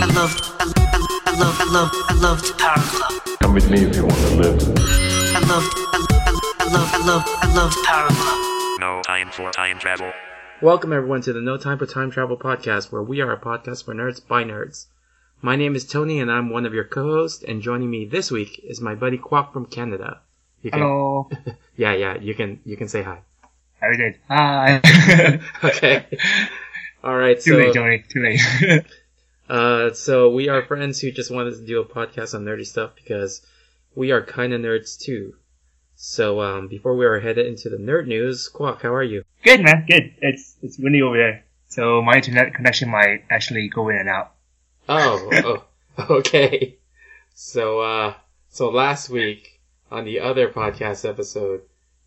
I love, I love, I love, I love, I love Power Club. Come with me if you want to live. I love, I love, I love, I love, I love Power Club. No time for time travel. Welcome everyone to the No Time for Time Travel podcast, where we are a podcast for nerds by nerds. My name is Tony, and I'm one of your co-hosts. And joining me this week is my buddy Quack from Canada. You can, Hello. Yeah, yeah. You can you can say hi. I did. Hi. Okay. All right. Too so, late, Tony. Too late. Uh, so we are friends who just wanted to do a podcast on nerdy stuff because we are kind of nerds too. So um, before we are headed into the nerd news, Quack, how are you? good, man. Good. It's it's windy over there, so my internet connection might actually go in and out. Oh, oh, okay. So, uh, so last week on the other podcast episode,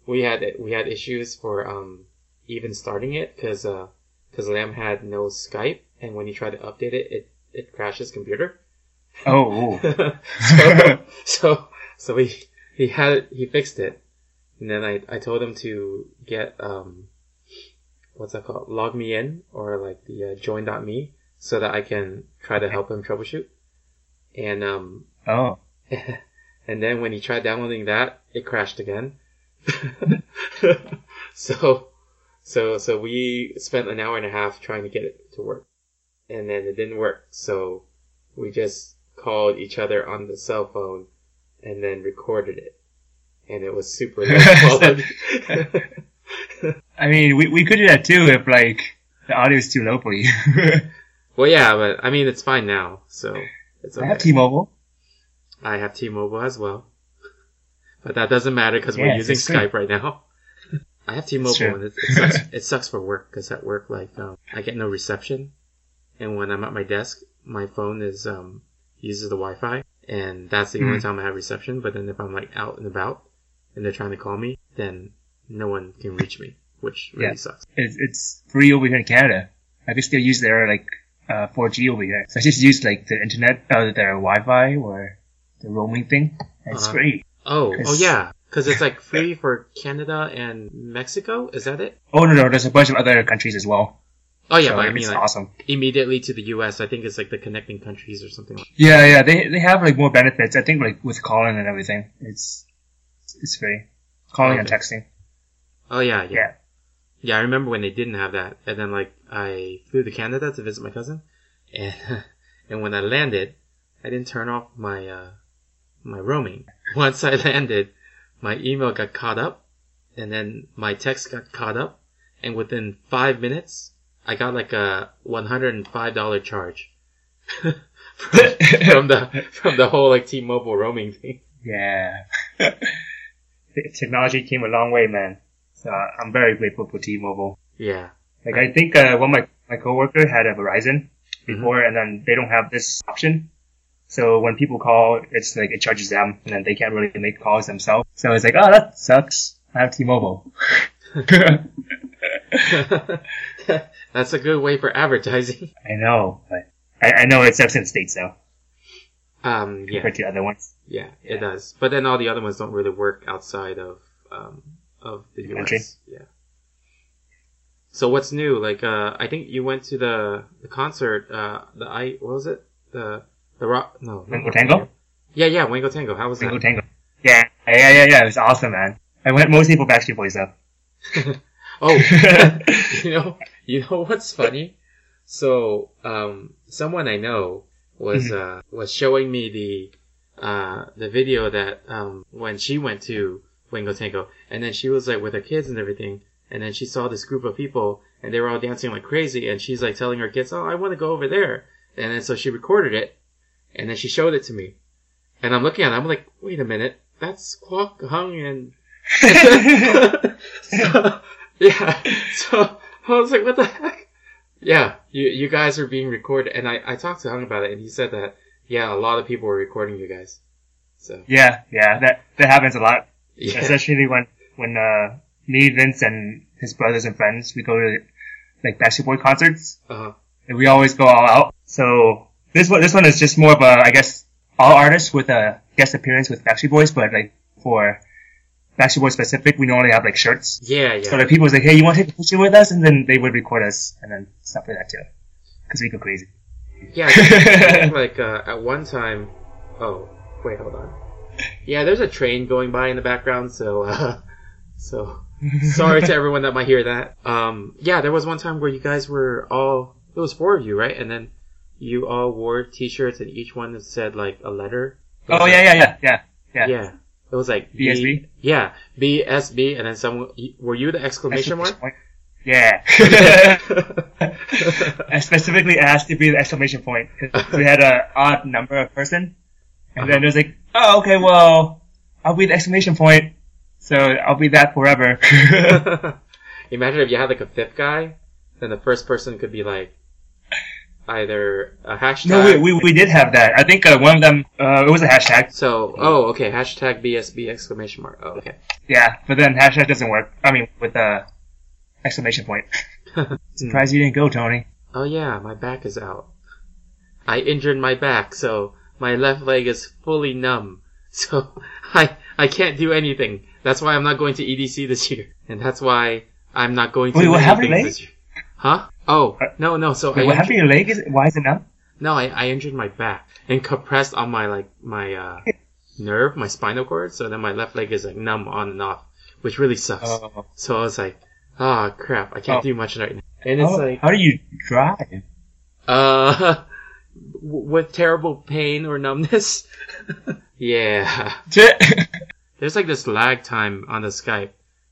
we had we had issues for um even starting it because uh because Lamb had no Skype, and when he tried to update it, it it crashed his computer. Oh. so, so so he he had it, he fixed it, and then I I told him to get um what's that called log me in or like the uh, join.me so that I can try to help him troubleshoot. And um oh. and then when he tried downloading that, it crashed again. so so so we spent an hour and a half trying to get it to work. And then it didn't work. So we just called each other on the cell phone and then recorded it. And it was super. I mean, we we could do that too if like the audio is too low for you. well yeah, but I mean it's fine now, so it's okay. I have T-Mobile. I have T-Mobile as well. But that doesn't matter because we're using. Skype right now. I have T-Mobile and it, it sucks. it sucks for work because at work, like, um, I get no reception, and when I'm at my desk, my phone is um uses the Wi-Fi, and that's the only Hmm. time I have reception. But then if I'm like out and about, and they're trying to call me, then no one can reach me, which really Yeah. sucks. It's it's free over here in Canada. I can still use their like uh 4G over here. So I just use like the internet, uh, their Wi-Fi or the roaming thing. It's Uh-huh. free. Oh, oh yeah, because it's like free for Canada and Mexico. Is that it? Oh no, no, there's a bunch of other countries as well. Oh yeah, so but I it's mean like awesome. immediately to the U.S. I think it's like the connecting countries or something. like Yeah, yeah, they they have like more benefits. I think like with calling and everything, it's it's free. Calling and texting. Oh yeah, yeah, Yeah. yeah. I remember when they didn't have that, and then like I flew to Canada to visit my cousin, and and when I landed, I didn't turn off my uh my roaming. Once I landed, my email got caught up, and then my text got caught up, and within five minutes, I got like a one hundred and five dollar charge from, from the from the whole like T-Mobile roaming thing. Yeah. Technology came a long way, man. So I'm very grateful for T-Mobile. Yeah. Like I think uh, one of my my coworker had a Verizon Mm-hmm. before, and then they don't have this option. So when people call, it's like it charges them, and then they can't really make calls themselves. So it's like, oh, that sucks. I have T-Mobile. That's a good way for advertising. I know, but I, I know it sucks in the states though, Um, yeah, compared to other ones. yeah, it does. But then all the other ones don't really work outside of um of the US. Country. Yeah. So what's new? Like, uh, I think you went to the the concert. Uh, the I what was it? The the rock? No, Wango Tango? Yeah, yeah, Wango Tango. How was that? Tango. Yeah, yeah, yeah, yeah. It was awesome, man. I went mostly for Backstreet Boys though. Oh, you know, you know what's funny? So, um, someone I know was uh was showing me the uh the video that um when she went to Wango Tango, and then she was like with her kids and everything, and then she saw this group of people, and they were all dancing like crazy, and she's like telling her kids, "Oh, I want to go over there," and then so she recorded it, and then she showed it to me, and I'm looking at it, I'm like, wait a minute, that's Kwok Hung and so, yeah. So I was like, what the heck? Yeah, you you guys are being recorded, and I I talked to Hung about it, and he said that yeah, a lot of people were recording you guys. So yeah, yeah. That that happens a lot. yeah, especially when when uh, me, Vince, and his brothers and friends we go to like Backstreet Boy concerts, uh, and we always go all out. So this one this one is just more of a I guess all artists with a guest appearance with Backstreet Boys, but like for Backstreet Boys specific, we normally have like shirts. yeah, yeah. So the people was like, hey, you want to take a picture with us? And then they would record us and then stuff like that too. Cause we go crazy. Yeah, I think, like uh, at one time. Oh, wait, hold on. Yeah, there's a train going by in the background, so uh, so sorry to everyone that might hear that. Um, yeah, there was one time where you guys were all. It was four of you, right? And then you all wore T-shirts, and each one said like a letter. oh yeah, yeah, yeah, yeah, yeah. Yeah. It was like B- BSB? yeah, BSB, and then someone. Were you the exclamation mark? point. Yeah. I specifically asked to be the exclamation point because we had an odd number of person, and then it was like, oh, okay, well, I'll be the exclamation point, so I'll be that forever. Imagine if you had like a fifth guy, then the first person could be like either a hashtag. no, we, we, we did have that. I think uh, one of them, uh, it was a hashtag. So, oh, okay, hashtag BSB exclamation mark. Oh, okay. Yeah, but then hashtag doesn't work. I mean, with the exclamation point. Surprised you didn't go, Tony. Oh yeah, my back is out. I injured my back, so my left leg is fully numb. So I I can't do anything. That's why I'm not going to EDC this year, and that's why I'm not going to Wait, what happened this year. Huh? Oh no no. So Wait, I what happened to your leg? Is why is it numb? no I, I injured my back and compressed on my like my uh nerve, my spinal cord. So then my left leg is like numb on and off, which really sucks. Oh. So I was like, ah crap, I can't Oh. do much right now. And it's like how do you drive? Uh, with terrible pain or numbness. yeah. There's like this lag time on the Skype.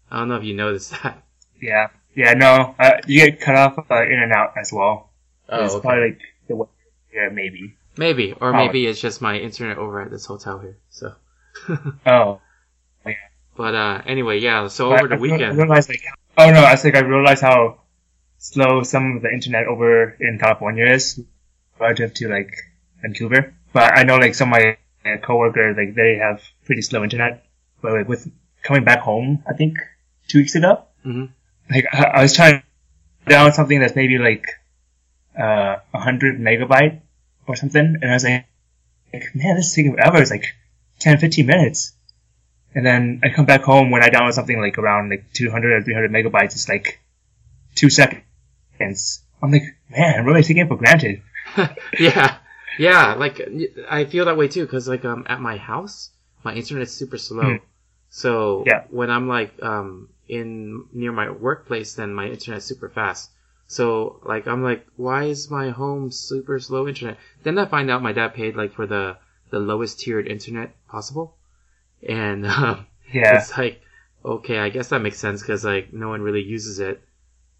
I don't know if you noticed that. yeah, yeah, no, uh, you get cut off uh, in and out as well. it's probably like the way yeah, maybe. Maybe, or Probably. maybe it's just my internet over at this hotel here. So, Oh, Yeah. but uh, anyway, yeah. So But over the I I weekend, realized like, oh no, I think I realized how slow some of the internet over in California is relative to like Vancouver. But I know like some of my uh, coworkers like they have pretty slow internet. But like with coming back home, I think two weeks ago, Mhm. Like I, was trying to download something that's maybe like uh, a hundred megabyte or something, and I was like, like, man, this is taking forever. It's like 10, 15 minutes. And then I come back home when I download something like around like 200 or 300 megabytes, it's like two seconds. I'm like, man, I'm really taking it for granted. yeah, yeah. Like I feel that way too, because like um at my house, my internet's super slow. Hmm. So Yeah. when I'm like um in near my workplace, then my internet's super fast. So like I'm like, why is my home super slow internet? Then I find out my dad paid like for the the lowest tiered internet possible, and um, Yeah. it's like okay, I guess that makes sense because like no one really uses it,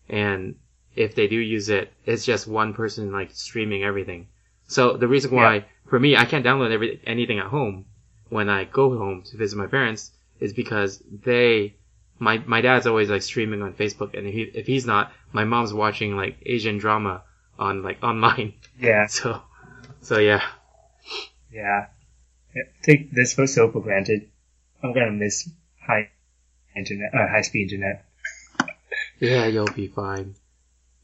and if they do use it, it's just one person like streaming everything. So the reason why for me I can't download every anything at home when I go home to visit my parents is because they my my dad's always like streaming on Facebook and if, he, if he's not, my mom's watching like Asian drama on like online. Yeah. So so yeah. Yeah. Take this for so for granted. I'm gonna miss high internet, uh, high speed internet. Yeah, you'll be fine.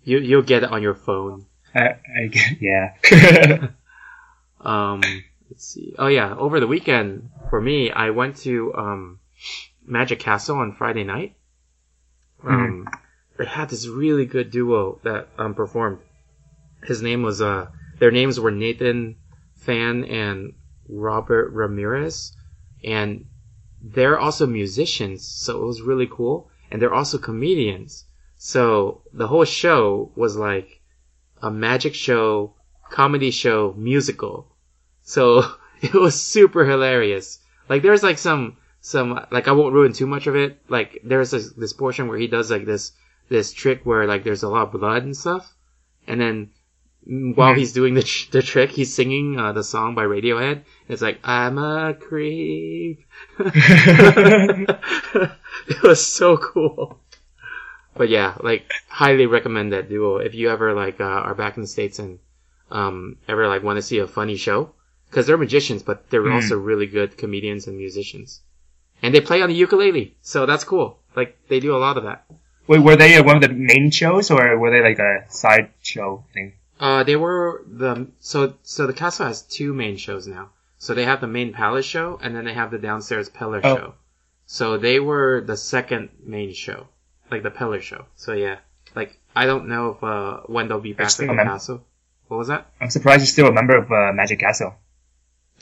You you'll get it on your phone. I, I get- yeah. Um, let's see. Oh yeah, over the weekend for me, I went to um, Magic Castle on Friday night. Um, they had this really good duo that um performed. His name was uh, their names were Nathan Fan and Robert Ramirez, and they're also musicians, so it was really cool. And they're also comedians, so the whole show was like a magic show, comedy show, musical. So it was super hilarious. Like there's like some some like I won't ruin too much of it. Like there's this, this portion where he does like this this trick where like there's a lot of blood and stuff, and then mm, while he's doing the tr- the trick, he's singing uh, the song by Radiohead. It's like I'm a creep. it was so cool. But yeah, like highly recommend that duo if you ever like uh, are back in the states and um ever like want to see a funny show because they're magicians, but they're Hmm. also really good comedians and musicians, and they play on the ukulele, so that's cool. Like they do a lot of that. Wait, were they uh, one of the main shows or were they like a side show thing? Uh, they were the so so the castle has two main shows now. So they have the main palace show, and then they have the downstairs Peller Oh. show. So they were the second main show, like the Peller show. So yeah, like I don't know if uh when they'll be back at the remember. castle. What was that? I'm surprised you're still a member of uh, Magic Castle.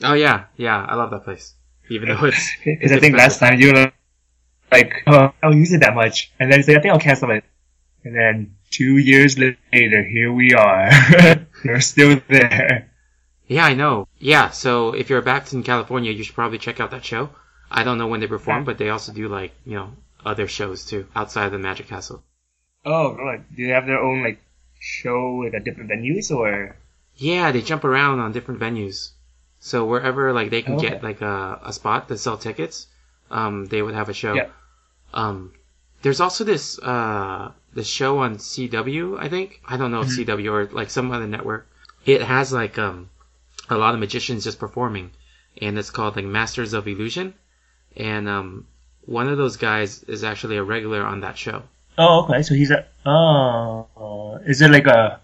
Oh yeah, yeah, I love that place. Even though it's Because I think last time you were like, oh, I don't use it that much. And then it's like, I think I'll cancel it. And then two years later, here we are. You're still there. Yeah, I know. Yeah, so if you're back in California, you should probably check out that show. I don't know when they perform, Yeah. but they also do like, you know, other shows too, outside of the Magic Castle. Oh, right. Do they have their own, like, show, at different venues, or? Yeah, they jump around on different venues. So wherever like they can Okay. get like a, a spot to sell tickets, um, they would have a show. Yeah. Um, there's also this uh this show on CW, I think. I don't know if Mm-hmm. CW or like some other network. It has like um a lot of magicians just performing, and it's called like Masters of Illusion, and um one of those guys is actually a regular on that show. Oh, okay. So he's a, oh, is it like a,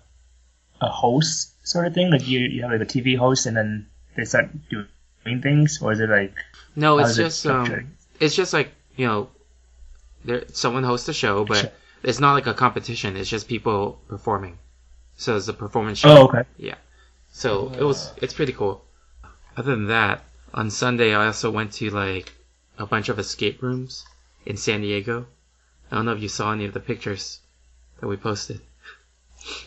a host sort of thing? Like you, you have like a TV host and then they start doing things? Or is it like, No, it's is it just um it's just like you know there someone hosts a show but Sure. it's not like a competition it's just people performing so it's a performance show oh, okay. yeah so it was it's pretty cool other than that on sunday i also went to like a bunch of escape rooms in san diego i don't know if you saw any of the pictures that we posted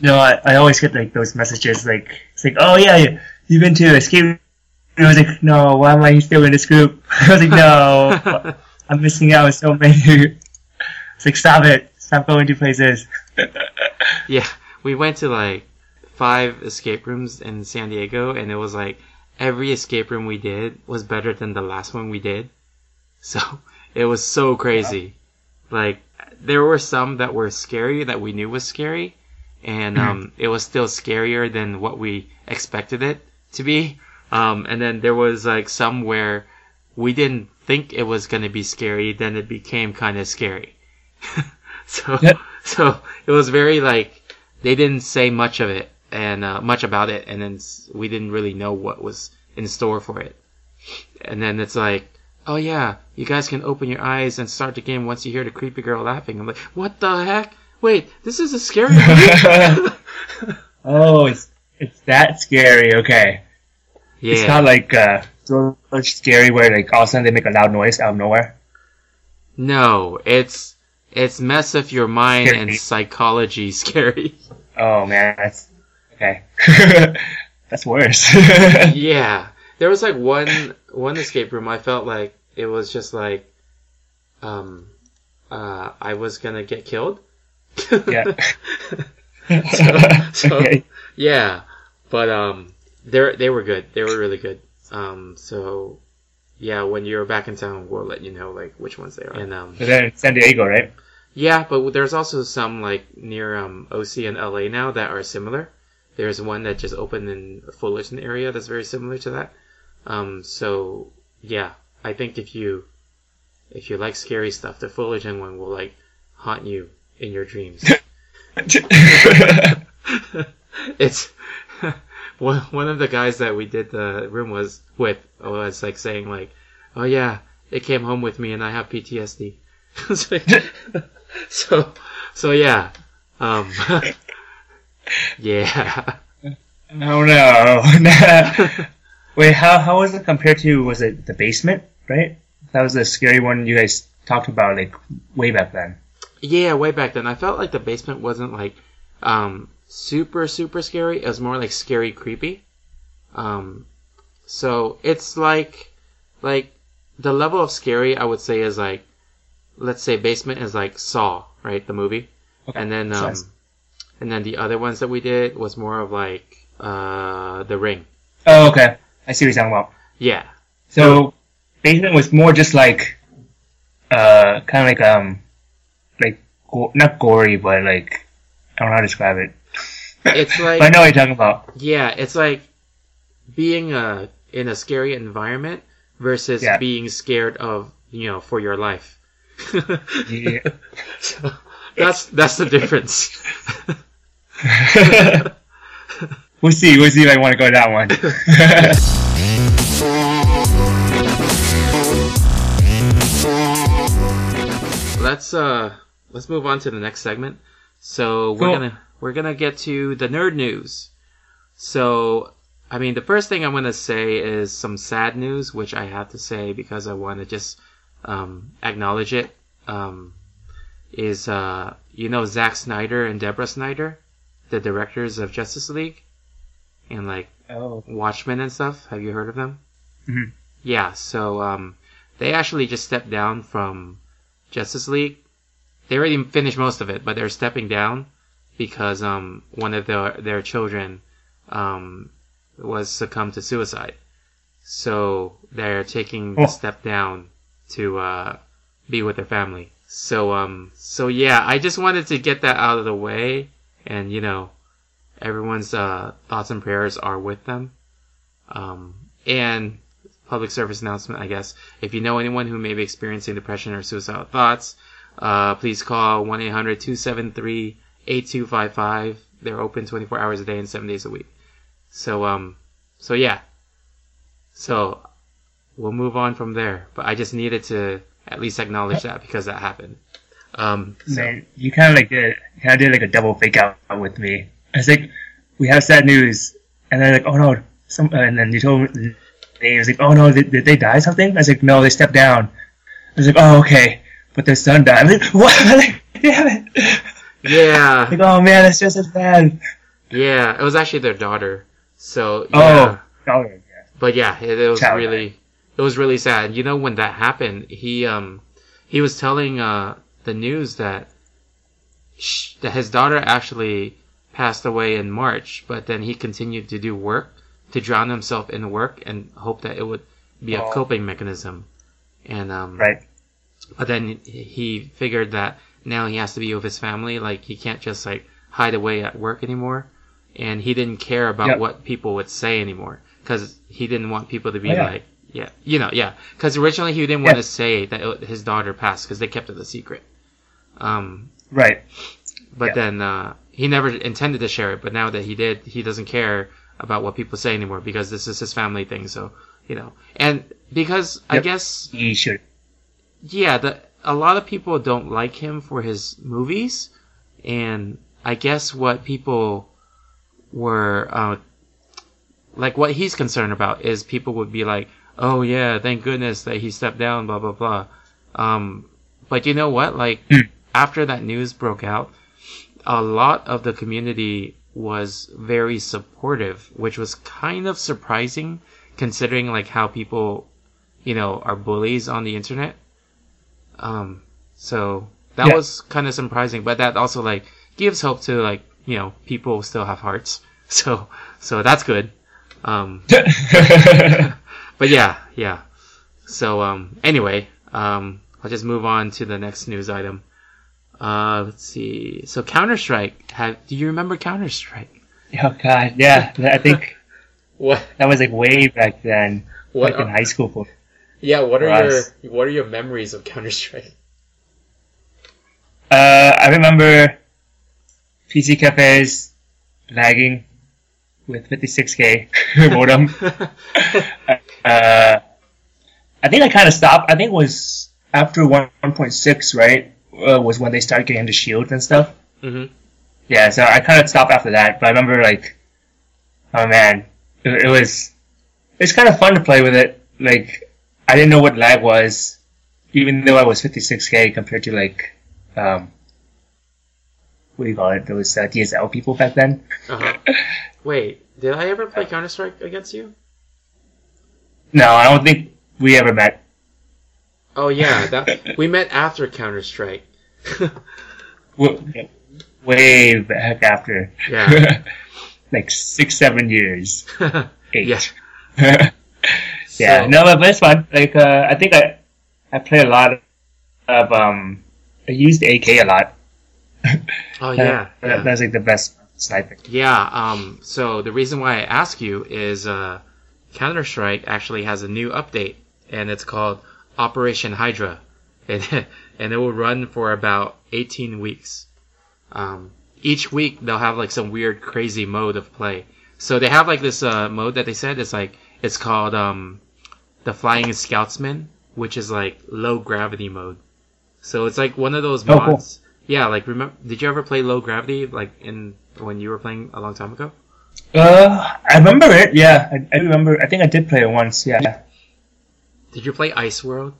No, I, I always get like those messages like, it's like, oh yeah, you, you've been to escape room. I was like, no, why am I still in this group? I was like, no, I'm missing out on so many. It's like, stop it. Stop going to places. Yeah, we went to like five escape rooms in San Diego, and it was like every escape room we did was better than the last one we did. So it was so crazy. Like there were some that were scary that we knew was scary, and um, it was still scarier than what we expected it to be. Um, and then there was like some where we didn't think it was gonna be scary, then it became kind of scary. so Yep. so it was very like they didn't say much of it and uh, much about it, and then we didn't really know what was in store for it. And then it's like, oh yeah, you guys can open your eyes and start the game once you hear the creepy girl laughing. I'm like, what the heck? Wait, this is a scary movie. oh, it's, it's that scary. Okay. It's not like, uh, so much scary where like all of a sudden they make a loud noise out of nowhere. no, it's it's mess of your mind Scary. and psychology scary. Oh man, that's, okay. that's worse. yeah, there was like one one escape room. I felt like it was just like, um, uh, I was gonna get killed. yeah. so- okay. Yeah, but um, they they were good. They were really good. Um, so yeah, when you're back in town, we'll let you know like which ones they are. And um, So then San Diego, right? yeah, but there's also some like near um OC and LA now that are similar. There's one that just opened in Fullerton area that's very similar to that. Um, so yeah, I think if you if you like scary stuff, the Fullerton one will like haunt you in your dreams. it's one one of the guys that we did the room was with was like saying like, "Oh yeah, it came home with me and I have PTSD." So so yeah, um, yeah. oh no. Wait, how how was it compared to was it the basement, right? That was the scary one you guys talked about like way back then. Yeah, way back then, I felt like the basement wasn't like um, super super scary. It was more like scary creepy. Um, so it's like like the level of scary I would say is like let's say basement is like Saw, right, the movie, Okay. and then um, and then the other ones that we did was more of like uh, The Ring. Oh, okay. I see what you're talking about. Yeah, So basement was more just like uh kind of like um like go- not gory but like I don't know how to describe it. It's like I know what you're talking about. Yeah, it's like being uh, in a scary environment versus Yeah. being scared of you know for your life. Yeah. so that's that's the difference. we'll see. We'll see if I want to go that one. let's uh let's move on to the next segment. So we're Cool. gonna we're gonna get to the nerd news. So, I mean, the first thing I'm to say is some sad news, which I have to say because I want to just um, acknowledge it. Um, is uh, you know Zack Snyder and Deborah Snyder, the directors of Justice League, and like Oh. Watchmen and stuff. Have you heard of them? Mhm. Yeah. So um, they actually just stepped down from Justice League. They already finished most of it, but they're stepping down because um, one of their their children um, was succumbed to suicide. So they're taking Oh. the step down to uh, be with their family. So um, so yeah, I just wanted to get that out of the way, and you know, everyone's uh, thoughts and prayers are with them. Um, and public service announcement, I guess. If you know anyone who may be experiencing depression or suicidal thoughts, uh, please call 1-800-273-8255. They're open 24 hours a day and 7 days a week. So, um, so yeah. So, we'll move on from there. But I just needed to at least acknowledge that because that happened. Um, so- Man, you kind of like did, kind of did like a double fake out with me. I was like, we have sad news, and then like, oh no, some, and then you told me, they was like, oh no, did, did they die something? I was like, no, they stepped down. I was like, oh okay, but their son died. Like, what? Damn it! yeah. Like, oh man, that's just as bad. Yeah, it was actually their daughter. So Oh. yeah, Oh, yeah. but yeah, it, it was Child really, it was really sad. You know, when that happened, he um, he was telling uh the news that sh- that his daughter actually passed away in March, but then he continued to do work to drown himself in work and hope that it would be a Oh. coping mechanism. And um, right. But then he figured that now he has to be with his family. Like he can't just like hide away at work anymore. And he didn't care about Yep. what people would say anymore because he didn't want people to be Oh, yeah. like, yeah, you know, yeah. Because originally he didn't want to say that it, his daughter passed because they kept it a secret. Um, Right. but Yeah. then uh, he never intended to share it. But now that he did, he doesn't care about what people say anymore because this is his family thing. So you know, and because I guess He should. Yeah, the, a lot of people don't like him for his movies, and I guess what people were uh, like, what he's concerned about is people would be like, "Oh yeah, thank goodness that he stepped down," blah blah blah. Um, but you know what? Like Hmm. after that news broke out, a lot of the community was very supportive, which was kind of surprising considering like how people, you know, are bullies on the internet. Um, so that Yeah. was kind of surprising, but that also like gives hope to like you know people still have hearts. So so that's good. Um, but yeah, yeah. So um, anyway, um, I'll just move on to the next news item. Uh, let's see. So Counter Strike. Have do you remember Counter Strike? oh god, yeah. I think What? that was like way back then, What? like in high school. Yeah. What are your. What are your memories of Counter Strike? Uh, I remember PC cafes lagging with 56k modem. Uh, I think I kind of stopped. I think it was after 1.6, right? Uh, was when they started getting the shields and stuff. hmm Yeah, so I kind of stopped after that. But I remember like, oh man, it, it was it's kind of fun to play with it. Like I didn't know what lag was, even though I was 56k compared to like um, what do you call it? Those uh, DSL people back then. Uh-huh. Wait, did I ever play Counter Strike against you? No, I don't think we ever met. Oh yeah, that we met after Counter Strike. Way back after. Yeah. like six, seven years. Eight. Yeah. Yeah, So- no, but it's fun. Like, uh, I think I, I play a lot of, um, I used AK a lot. Oh yeah. That- yeah. That's like the best sniping. Yeah, um, so the reason why I ask you is uh, Counter Strike actually has a new update, and it's called Operation Hydra, and, and it will run for about 18 weeks. Um, each week they'll have like some weird, crazy mode of play. So they have like this uh, mode that they said is like it's called um, the Flying Scoutsman, which is like low gravity mode. So it's like one of those Oh, cool. mods. Yeah, like remember? Did you ever play low gravity like in when you were playing a long time ago? Uh, I remember it. Yeah, I, I remember. I think I did play it once. Yeah, Did you play Ice World?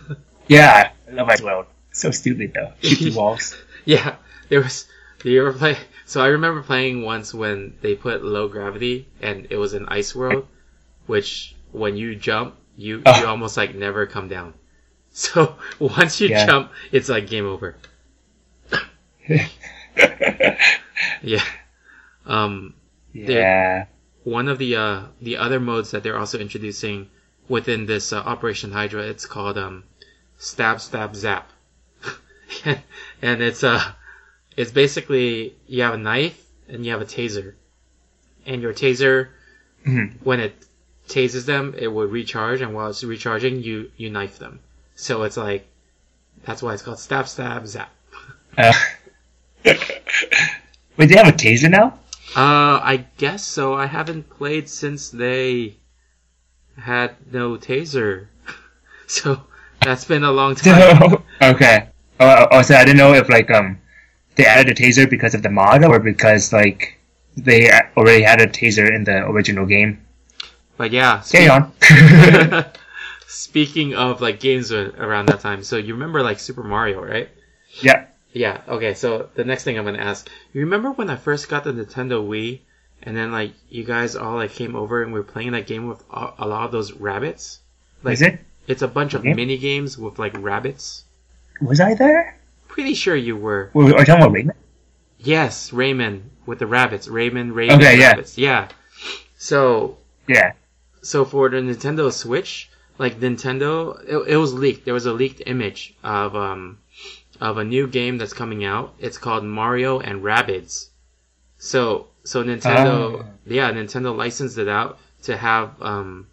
yeah. I love Ice World. So stupid though. Shoot walls. Yeah, there was. Do you ever play? So I remember playing once when they put low gravity and it was an ice world, which when you jump, you Oh. you almost like never come down. So once you Yeah. jump, it's like game over. Yeah. Um, yeah. one of the uh, the other modes that they're also introducing within this uh, Operation Hydra, it's called um, Stab Stab Zap, and it's uh, it's basically you have a knife and you have a taser, and your taser Mhm. when it tases them, it will recharge, and while it's recharging, you you knife them. So it's like that's why it's called Stab Stab Zap. Uh, wait, they have a taser now? Uh, I guess so. I haven't played since they had no taser, so that's been a long time. okay. Oh, oh, so I didn't know if like um they added a taser because of the mod or because like they already had a taser in the original game. But yeah, Carry on. speaking of like games around that time, so you remember like Super Mario, right? yeah. Yeah. Okay. So the next thing I'm gonna ask, you remember when I first got the Nintendo Wii, and then like you guys all like came over and we were playing that game with a, a lot of those rabbits? Like Is it? it's a bunch of Okay. mini games with like rabbits. Was I there? Pretty sure you were. We, are we talking about Rayman? Yes, Rayman with the rabbits. Rayman, Rayman, Okay, yeah. Yeah. So, Yeah. So for the Nintendo Switch, like Nintendo, it, it was leaked. There was a leaked image of um of a new game that's coming out. It's called Mario and Rabbids. So, so Nintendo, Ah. yeah, Nintendo licensed it out to have um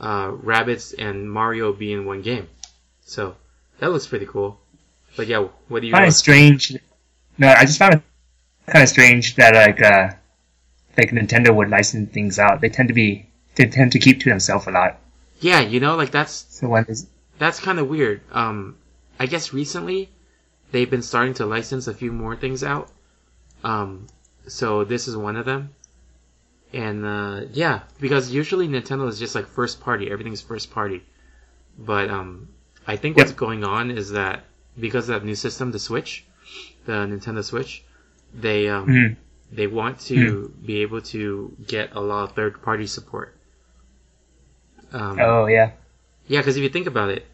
uh Rabbids and Mario be in one game. So that looks pretty cool. But yeah, what do you? Kind of strange. No, I just found it kind of strange that like uh like Nintendo would license things out. They tend to be they tend to keep to themselves a lot. Yeah, you know, like that's So when is that's kind of weird. Um, I guess recently they've been starting to license a few more things out. Um, so this is one of them. And uh, yeah, because usually Nintendo is just like first party, everything's first party. But um, I think Yep. what's going on is that because of that new system, the Switch, the Nintendo Switch, they um, Mhm. they want to be able to get a lot of third party support. Um, Oh yeah. yeah, because if you think about it,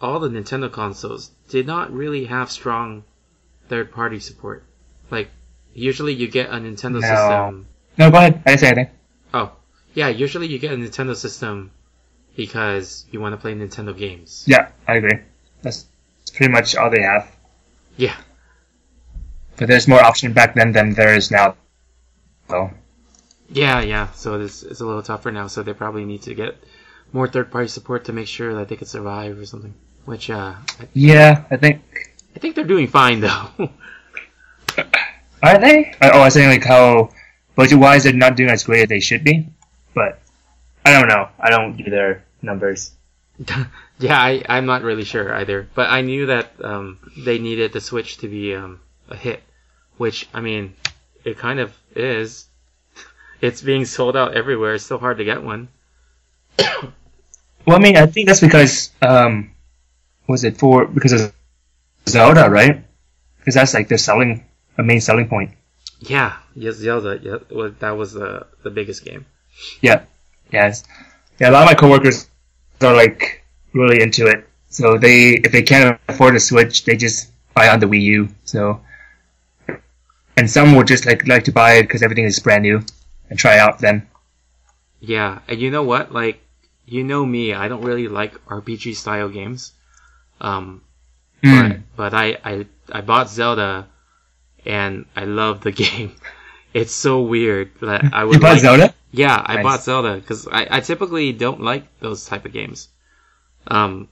all the Nintendo consoles did not really have strong third-party support. Like, usually you get a Nintendo No. system. No, go ahead. I didn't say anything. Oh, yeah, usually you get a Nintendo system because you want to play Nintendo games. Yeah, I agree. That's pretty much all they have. Yeah, But there's more option back then than there is now. So yeah, yeah. So it's it's a little tougher now. So they probably need to get more third-party support to make sure that they could survive or something. Which uh, I, yeah, I think I think they're doing fine though. are they? Oh, I was saying like how budget wise they're not doing as great as they should be. But I don't know. I don't do their numbers. yeah, I, I'm not really sure either. But I knew that um, they needed the Switch to be um, a hit, which I mean, it kind of is. It's being sold out everywhere. It's so hard to get one. Well, I mean, I think that's because um, was it for because of Zelda, right? Because that's like their selling a main selling point. Yeah, yes, Zelda. Yeah, well, that was the the biggest game. Yeah, yes, yeah. A lot of my coworkers are like really into it. So they, if they can't afford a Switch, they just buy on the Wii U. So, and some would just like like to buy it because everything is brand new and try out then. Yeah, and you know what? Like, you know me. I don't really like RPG style games. Um, but Mm. but I, I I bought Zelda, and I love the game. It's so weird that I would You bought like, Zelda? Yeah, I Nice. bought Zelda because I, I typically don't like those type of games. Um,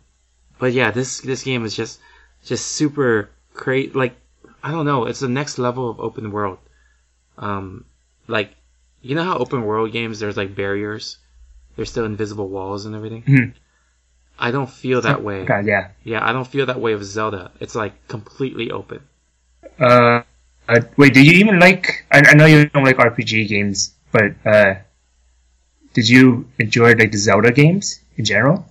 but yeah, this this game is just just super great. Like I don't know, it's the next level of open world. Um, like you know how open world games there's like barriers, there's still invisible walls and everything. Mhm. I don't feel that way. God, yeah. Yeah, I don't feel that way of Zelda. It's like completely open. Uh, uh, wait, do you even like? I, I know you don't like RPG games, but uh, did you enjoy like the Zelda games in general,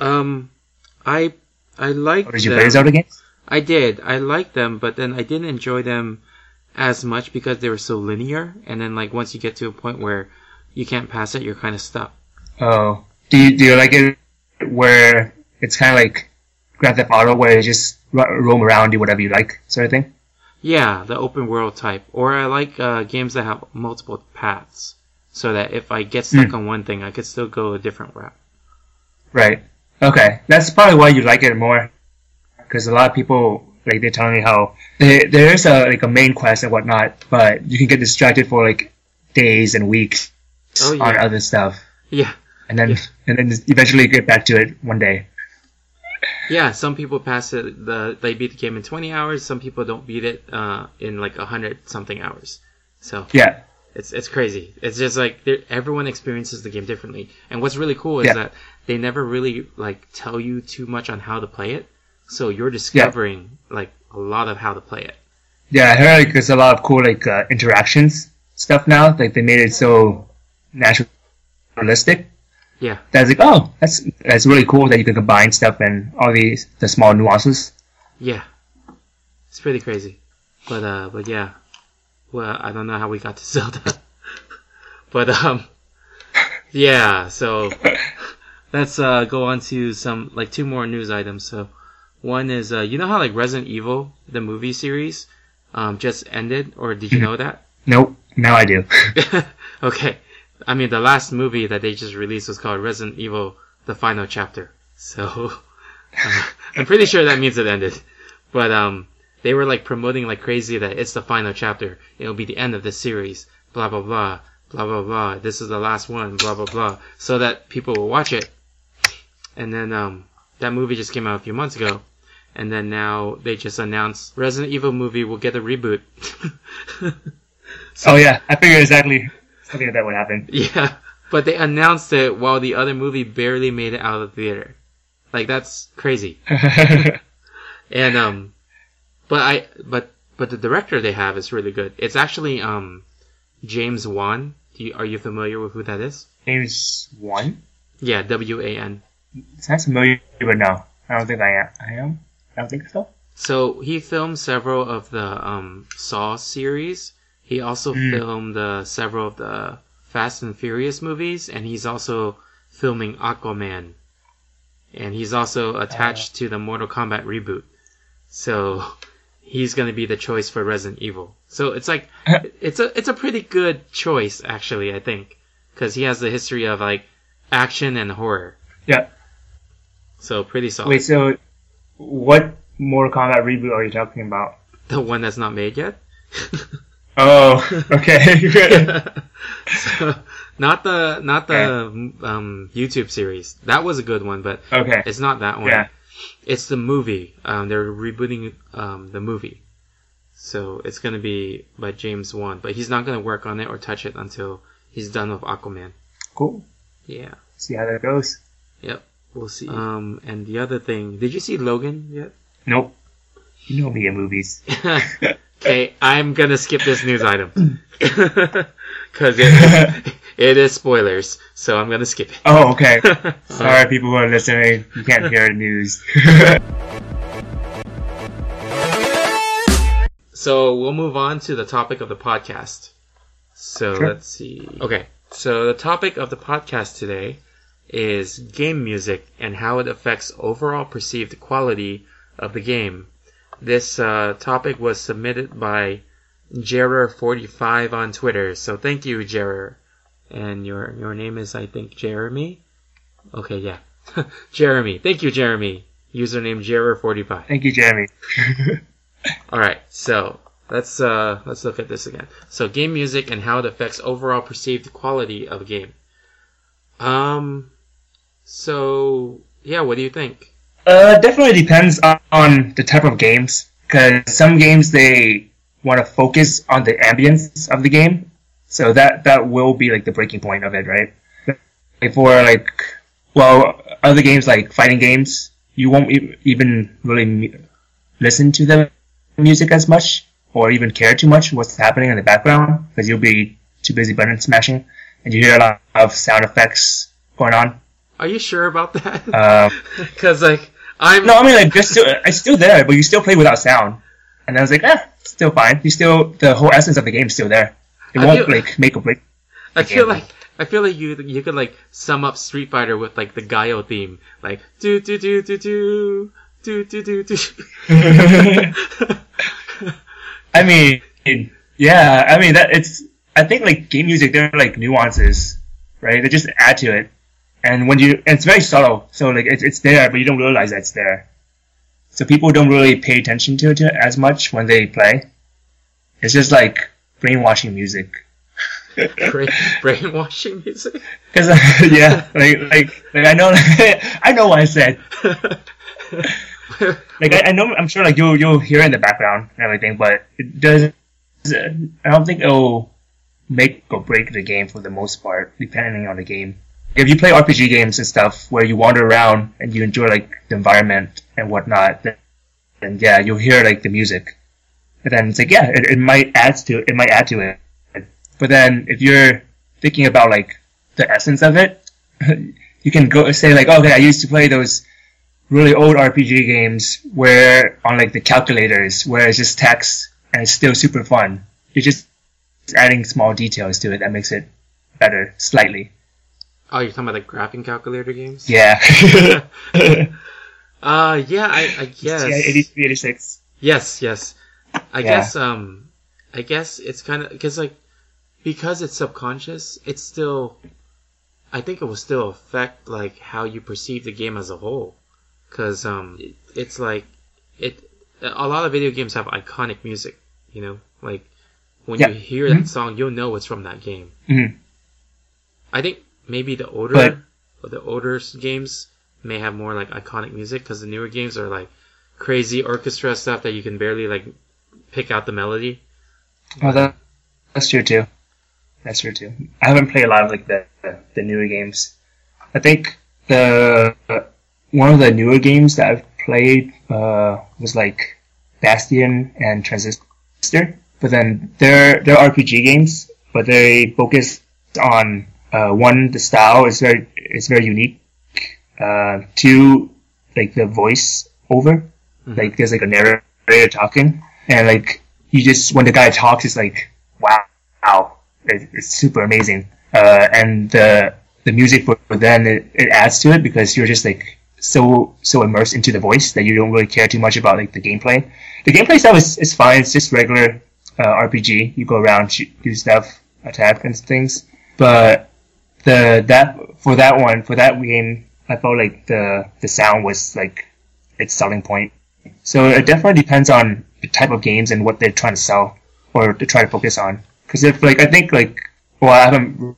Um, I I like or did you them. play Zelda games? I did. I liked them, but then I didn't enjoy them as much because they were so linear. And then like once you get to a point where you can't pass it, you're kind of stuck. Oh, do you do you like it where it's kind of like Grand Theft Auto, where you just ro- roam around, do whatever you like, sort of thing? Yeah, the open world type. Or I like uh, games that have multiple paths, so that if I get stuck Hmm. on one thing, I could still go a different route. Right. Okay, that's probably why you like it more, because a lot of people like they're telling me how there there is a like a main quest and whatnot, but you can get distracted for like days and weeks Oh, yeah. on other stuff, Yeah, and then Yeah. and then eventually get back to it one day. yeah. Some people pass it. The they beat the game in 20 hours. Some people don't beat it uh, in like hundred something hours. So Yeah. It's it's crazy. It's just like everyone experiences the game differently. And what's really cool is Yeah. that they never really like tell you too much on how to play it. So you're discovering like a lot of how to play it. Yeah, I heard like there's a lot of cool like uh, interactions stuff now. Like they made it so naturalistic. Yeah. That's like, oh, that's that's really cool that you can combine stuff and all these the small nuances. Yeah. It's pretty crazy. But uh but yeah. Well, I don't know how we got to Zelda. but um yeah, so let's uh go on to some like two more news items. So one is uh you know how like Resident Evil, the movie series, um just ended or did you know that? Nope, now I do. okay. I mean, the last movie that they just released was called Resident Evil: The Final Chapter. So uh, I'm pretty sure that means it ended. But um, they were like promoting like crazy that it's the final chapter. It'll be the end of the series. Blah blah blah. Blah blah blah. This is the last one. Blah blah blah. So that people will watch it. And then um, that movie just came out a few months ago. And then now they just announced Resident Evil movie will get a reboot. oh yeah, I figured exactly something like that would happen. Yeah, but they announced it while the other movie barely made it out of the theater. Like that's crazy. And um, but I but but the director they have is really good. It's actually um, James Wan. Do you, are you familiar with who that is? James Wan. Yeah, W A N. Sounds familiar, but no, I don't think I am. I am. I don't think so. So he filmed several of the um, Saw series. He also Mm. filmed uh, several of the Fast and Furious movies, and he's also filming Aquaman. And he's also attached to the Mortal Kombat reboot. So he's gonna be the choice for Resident Evil. So it's like it's a it's a pretty good choice actually, I think, because he has the history of like action and horror. Yeah. So pretty solid. Wait, so what Mortal Kombat reboot are you talking about? The one that's not made yet. Oh, okay. So, not the not the um, YouTube series. That was a good one, but okay. it's not that one. Yeah. It's the movie. Um, they're rebooting um, the movie, so it's gonna be by James Wan, but he's not gonna work on it or touch it until he's done with Aquaman. Cool. Yeah. See how that goes. Yep. We'll see. Um, and the other thing, did you see Logan yet? Nope. You know me in movies. okay, I'm gonna skip this news item because it, it is spoilers, so I'm gonna skip it. Oh, okay. Sorry, people who are listening. You can't hear the news. So we'll move on to the topic of the podcast. So Sure. let's see. Okay, so the topic of the podcast today is game music and how it affects overall perceived quality of the game. This uh, topic was submitted by Jerer45 on Twitter. So thank you, Jerer. And your your name is I think Jeremy. Okay, yeah, Jeremy. Thank you, Jeremy. Username Jerer45. Thank you, Jeremy. All right, so let's uh let's look at this again. So game music and how it affects overall perceived quality of a game. Um, so yeah, what do you think? Uh, definitely depends on, the type of games. Because some games they want to focus on the ambience of the game, so that that will be like the breaking point of it, right? Like for like, well, other games like fighting games, you won't even really listen to the music as much, or even care too much what's happening in the background, because you'll be too busy button smashing, and you hear a lot of sound effects going on. Are you sure about that? Uh, Because like I'm no, I mean like it's still it's still there, but you still play without sound. And I was like, eh, still fine. You still the whole essence of the game is still there. It I won't feel- like make or break. I feel game. like I feel like you you could like sum up Street Fighter with like the Guile theme, like do do do do do do do do do. I mean, yeah, I mean that it's. I think like game music, they're like nuances, right? They just add to it, and when you, and it's very subtle. So like it's it's there, but you don't realize that it's there. So people don't really pay attention to it as much when they play. It's just like brainwashing music. Brain, brainwashing music. Because yeah, like like like I know I know what I said. Like I, I know I'm sure like you'll you'll hear it in the background and everything, but it does. I don't think it'll make or break the game for the most part, depending on the game. If you play RPG games and stuff where you wander around and you enjoy like the environment and whatnot, then, then yeah, you'll hear like the music. And then it's like yeah, it, it might add to it might add to it. But then if you're thinking about like the essence of it, you can go say like okay, I used to play those really old RPG games where on like the calculators where it's just text and it's still super fun. You're just adding small details to it that makes it better slightly. Oh, you're talking about the graphing calculator games? Yeah. Uh, yeah, I, I guess. Yeah, 83, 86. Yes, yes. I Yeah. guess um I guess it's kind of cuz like because it's subconscious, it's still I think it will still affect like how you perceive the game as a whole cuz um it, it's like it a lot of video games have iconic music, you know? Like when Yeah. you hear Mhm. that song, you'll know it's from that game. Mhm. I think maybe the older But- the older games may have more like iconic music because the newer games are like crazy orchestra stuff that you can barely like pick out the melody. Oh, that, that's true too. That's true too. I haven't played a lot of like the the newer games. I think the one of the newer games that I've played uh, was like Bastion and Transistor. But then they're they're RPG games, but they focus on uh, one the style is very is very unique. Uh, two like the voice over, like there's like a narrator talking, and like you just when the guy talks, it's like wow, wow, it, it's super amazing. Uh, and the the music for, for then it, it adds to it because you're just like so so immersed into the voice that you don't really care too much about like the gameplay. The gameplay stuff is, is fine. It's just regular uh, RPG. You go around, shoot, do stuff, attack and things. But the that for that one for that game, I felt like the the sound was like its selling point. So it definitely depends on the type of games and what they're trying to sell or to try to focus on. Because if like I think like well I haven't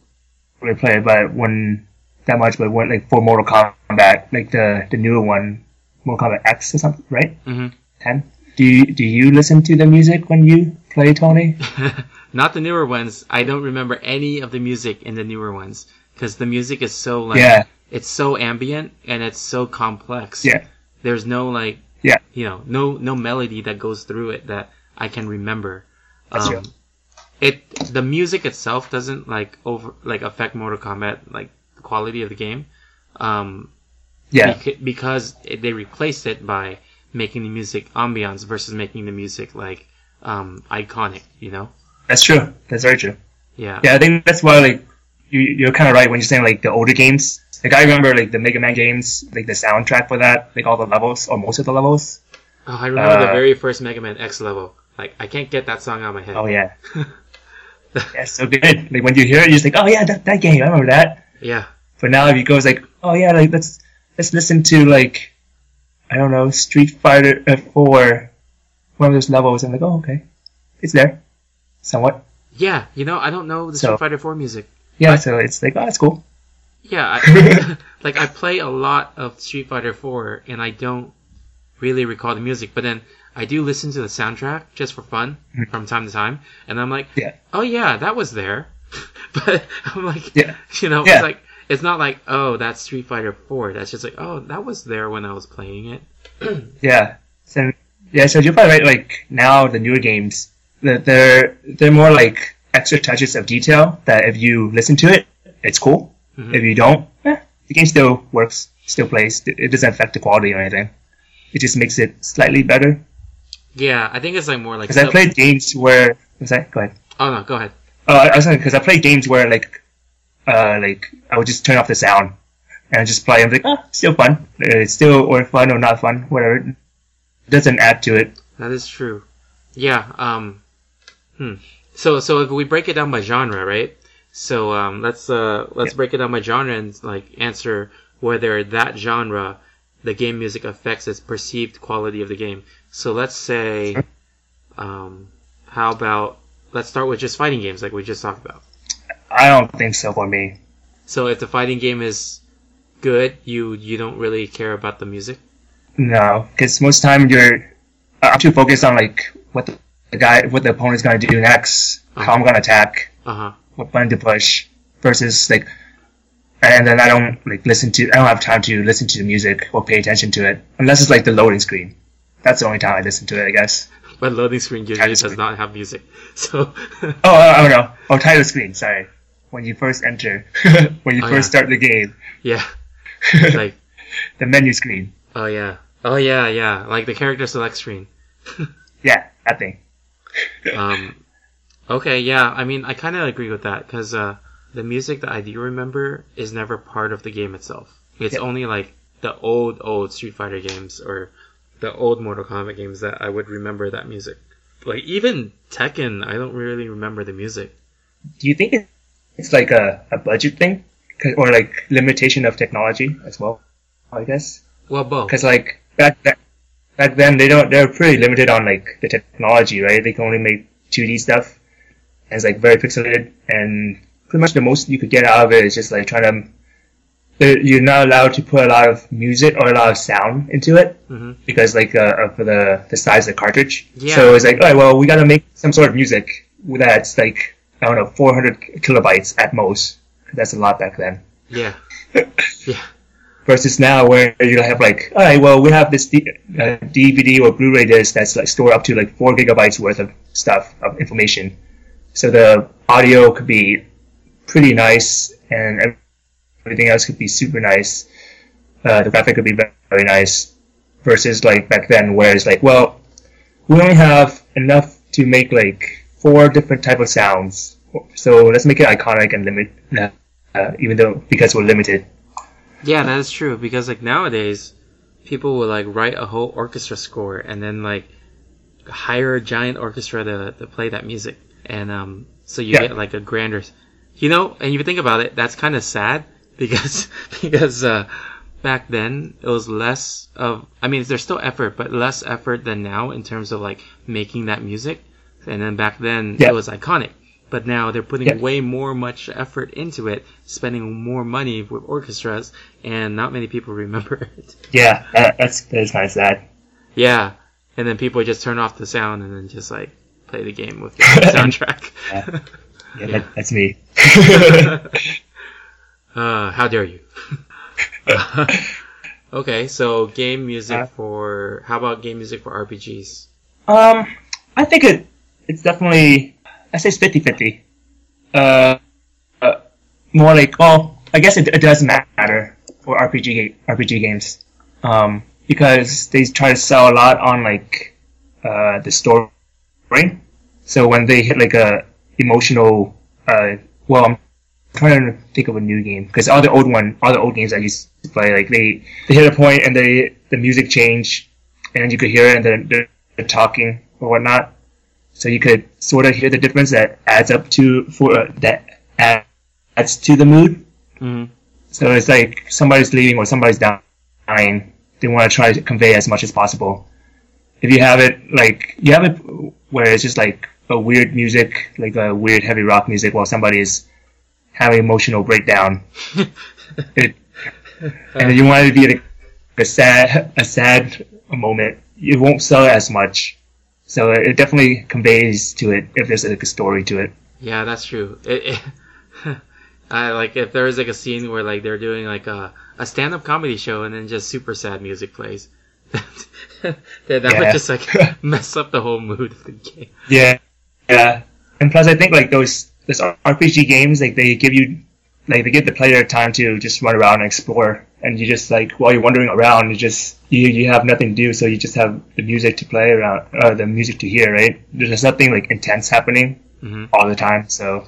really played but when that much but when like for Mortal Kombat like the the newer one Mortal Kombat X or something right Mm-hmm. ten. Do you, do you listen to the music when you play Tony? Not the newer ones. I don't remember any of the music in the newer ones because the music is so like Yeah. it's so ambient and it's so complex. Yeah. There's no like Yeah. you know no no melody that goes through it that I can remember. That's um, true. It the music itself doesn't like over like affect Mortal Kombat like the quality of the game. Um, Yeah. beca- because it, they replaced it by making the music ambiance versus making the music like um, iconic. You know? That's true. That's very true. Yeah. Yeah, I think that's why like you you're kind of right when you're saying like the older games. Like I remember like the Mega Man games, like the soundtrack for that, like all the levels or most of the levels. Oh, I remember the Uh, very first Mega Man X level. Like I can't get that song out of my head. Oh yeah, yeah, so good. Like when you hear it, you're just like, oh yeah, that, that game, I remember that. Yeah. But now if you go, it's like, oh yeah, like let's let's listen to like I don't know Street Fighter uh, Four, one of those levels, and like, oh okay, it's there, somewhat. Yeah. You know, I don't know the So- Street Fighter 4 music. Yeah, so it's like, oh, that's cool. Yeah, I, like I play a lot of Street Fighter 4 and I don't really recall the music, but then I do listen to the soundtrack just for fun from time to time, and I'm like, Mm-hmm. Yeah. oh yeah, that was there. but I'm like, Yeah. you know, Yeah. it's like it's not like oh that's Street Fighter 4. That's just like oh that was there when I was playing it. Yeah. So yeah, so you're probably right. Like now, the newer games, they're they're more like extra touches of detail that if you listen to it, it's cool. Mhm. If you don't, eh, the game still works, still plays. It doesn't affect the quality or anything. It just makes it slightly better. Yeah, I think it's like more like. Because I played games where. Was that? Go ahead. Oh no, go ahead. Uh, I was because I played games where like, uh, like I would just turn off the sound and just play. I'm like, oh, still fun. Uh, It's still or fun or not fun, whatever. It doesn't add to it. That is true. Yeah. Um. Hmm. So so if we break it down by genre, right? So um, let's uh let's Yeah. break it down by genre and like answer whether that genre, the game music affects its perceived quality of the game. So let's say, Sure. um, how about let's start with just fighting games like we just talked about. I don't think so for me. So if the fighting game is good, you you don't really care about the music. No, because most time you're I'm too focused on like what the, the guy, what the opponent's gonna do next, how I'm gonna attack, Uh huh. what button to push, versus like, and then I don't like listen to. I don't have time to listen to the music or pay attention to it unless it's like the loading screen. That's the only time I listen to it, I guess. But loading screen usually Title does screen. not have music. So Oh, I I don't know. Oh, title screen. Sorry. When you first enter, when you Oh, first yeah. start the game, yeah, like the menu screen. oh yeah, oh yeah, yeah, like the character select screen. Yeah, that thing. Um, okay, yeah. I mean, I kind of agree with that because uh, the music that I do remember is never part of the game itself. It's only like the old, old Street Fighter games or the old Mortal Kombat games that I would remember that music. Like even Tekken, I don't really remember the music. Do you think it's like a, a budget thing, or like limitation of technology as well? I guess Well, both. because like back then, back then they don't they're pretty limited on like the technology, right? They can only make 2D stuff, and it's like very pixelated, and pretty much the most you could get out of it is just like trying to. You're not allowed to put a lot of music or a lot of sound into it hmm because like uh, of the the size of the cartridge. Yeah. So it's like, all right, well, we gotta make some sort of music that's like I don't know, 400 kilobytes at most. That's a lot back then. Yeah. Yeah. Versus now, where you have like, all right, well, we have this D- uh, DVD or Blu-ray disc that's like stored up to like four gigabytes worth of stuff of information. So the audio could be pretty nice, and everything else could be super nice. Uh, the graphic could be very, very nice. Versus like back then, where it's like, well, we only have enough to make like four different type of sounds. So let's make it iconic and limit, uh, even though because we're limited. Yeah, that is true because like nowadays, people will like write a whole orchestra score and then like hire a giant orchestra to, to play that music, and um, so you Yeah. get like a grander, you know. And if you think about it, that's kind of sad because because uh, back then it was less of. I mean, there's still effort, but less effort than now in terms of like making that music. And then back then Yeah. it was iconic. But now they're putting way more much effort into it, spending more money with orchestras, and not many people remember it. Yeah, that, that's that's kind of sad. Yeah, and then people just turn off the sound and then just like play the game with the soundtrack. Yeah. Yeah, Yeah. That, that's me. uh, how dare you? okay, so game music Uh, for how about game music for RPGs? um, I think it it's definitely I say it's 50-50. Uh, uh, more like well, I guess it, it does matter for RPG RPG games, um, because they try to sell a lot on like uh, the story. So when they hit like a emotional, uh, well, I'm trying to think of a new game because all the old one, all the old games I used to play, like they they hit a point and they the music change, and you could hear it and then they're, they're talking or whatnot. So you could sort of hear the difference that adds up to for uh, that adds to the mood. hmm So it's like somebody's leaving or somebody's dying. They want to try to convey as much as possible. If you have it like you have it where it's just like a weird music, like a weird heavy rock music, while somebody is having emotional breakdown, it, and you want it to be like a sad, a sad moment. It won't sell as much. So it definitely conveys to it if there's like a story to it. Yeah, that's true. It, it, I like if there is like a scene where like they're doing like a, a stand up comedy show and then just super sad music plays. that that would just like mess up the whole mood of the game. Yeah, yeah. and plus I think like those those RPG games like they give you like they give the player time to just run around and explore and you just like while you're wandering around you just you, you have nothing to do so you just have the music to play around or the music to hear right there's nothing like intense happening Mhm. all the time so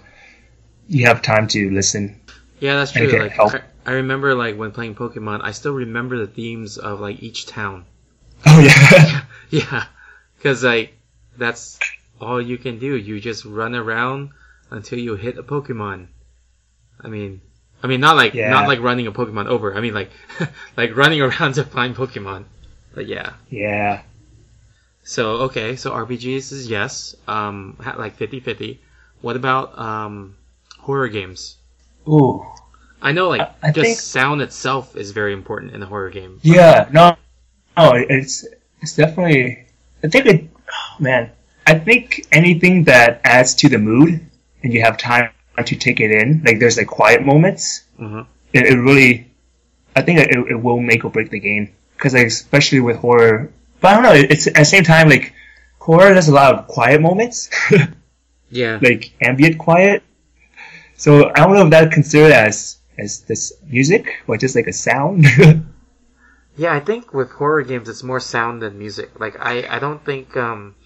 you have time to listen Yeah, that's true. Like. I, I remember like when playing Pokemon, I still remember the themes of like each town. oh yeah Yeah, because like that's all you can do. You just run around until you hit a Pokemon. I mean, I mean not like Yeah. not like running a Pokemon over. I mean like like running around to find Pokemon. But yeah. yeah So okay, so RPGs is yes, um, like 50-50. What about um, horror games? ooh I know like I- I just think- sound itself is very important in a horror game. Yeah, no, no, it's it's definitely. I think it, oh, man. I think anything that adds to the mood and you have time to take it in, like there's like quiet moments, Mhm. it, it really, I think it, it will make or break the game. Because like especially with horror, but I don't know. It's at the same time like horror has a lot of quiet moments, Yeah. like ambient quiet. So I don't know if that considered as as this music or just like a sound. Yeah, I think with horror games it's more sound than music. Like I, I don't think um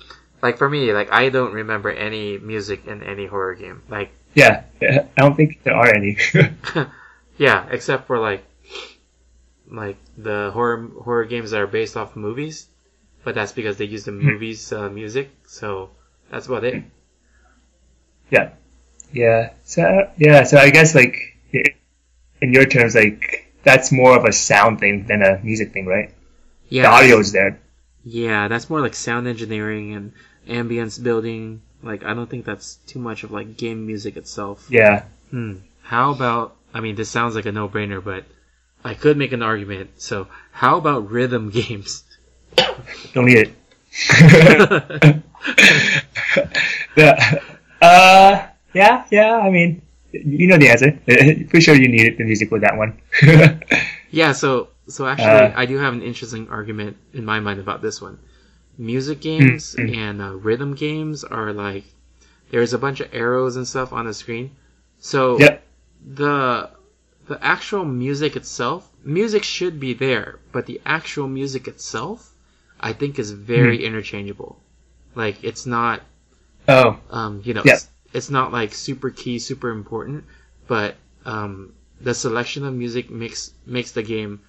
like for me, like I don't remember any music in any horror game. Like Yeah, I don't think there are any. yeah, except for like like the horror horror games that are based off movies. But that's because they use the movies uh, music, so that's about it. yeah, yeah. So yeah, so I guess like in your terms, like that's more of a sound thing than a music thing, right? Yeah. The audio is there. Yeah, that's more like sound engineering and ambience building. Like I don't think that's too much of like game music itself. Yeah, Hmm. How about? I mean, this sounds like a no-brainer, but I could make an argument. So, how about rhythm games? don't need it. yeah. Uh, yeah, yeah. I mean, you know the answer. Pretty sure you needed the music with that one. Yeah. So, so actually, Uh. I do have an interesting argument in my mind about this one. Music games mm. and uh, rhythm games are like there's a bunch of arrows and stuff on the screen. So yep. the the actual music itself, music should be there, but the actual music itself, I think, is very interchangeable. Like it's not, Oh, um, you know, Yeah. it's, it's not like super key, super important, but um, the selection of music makes makes the game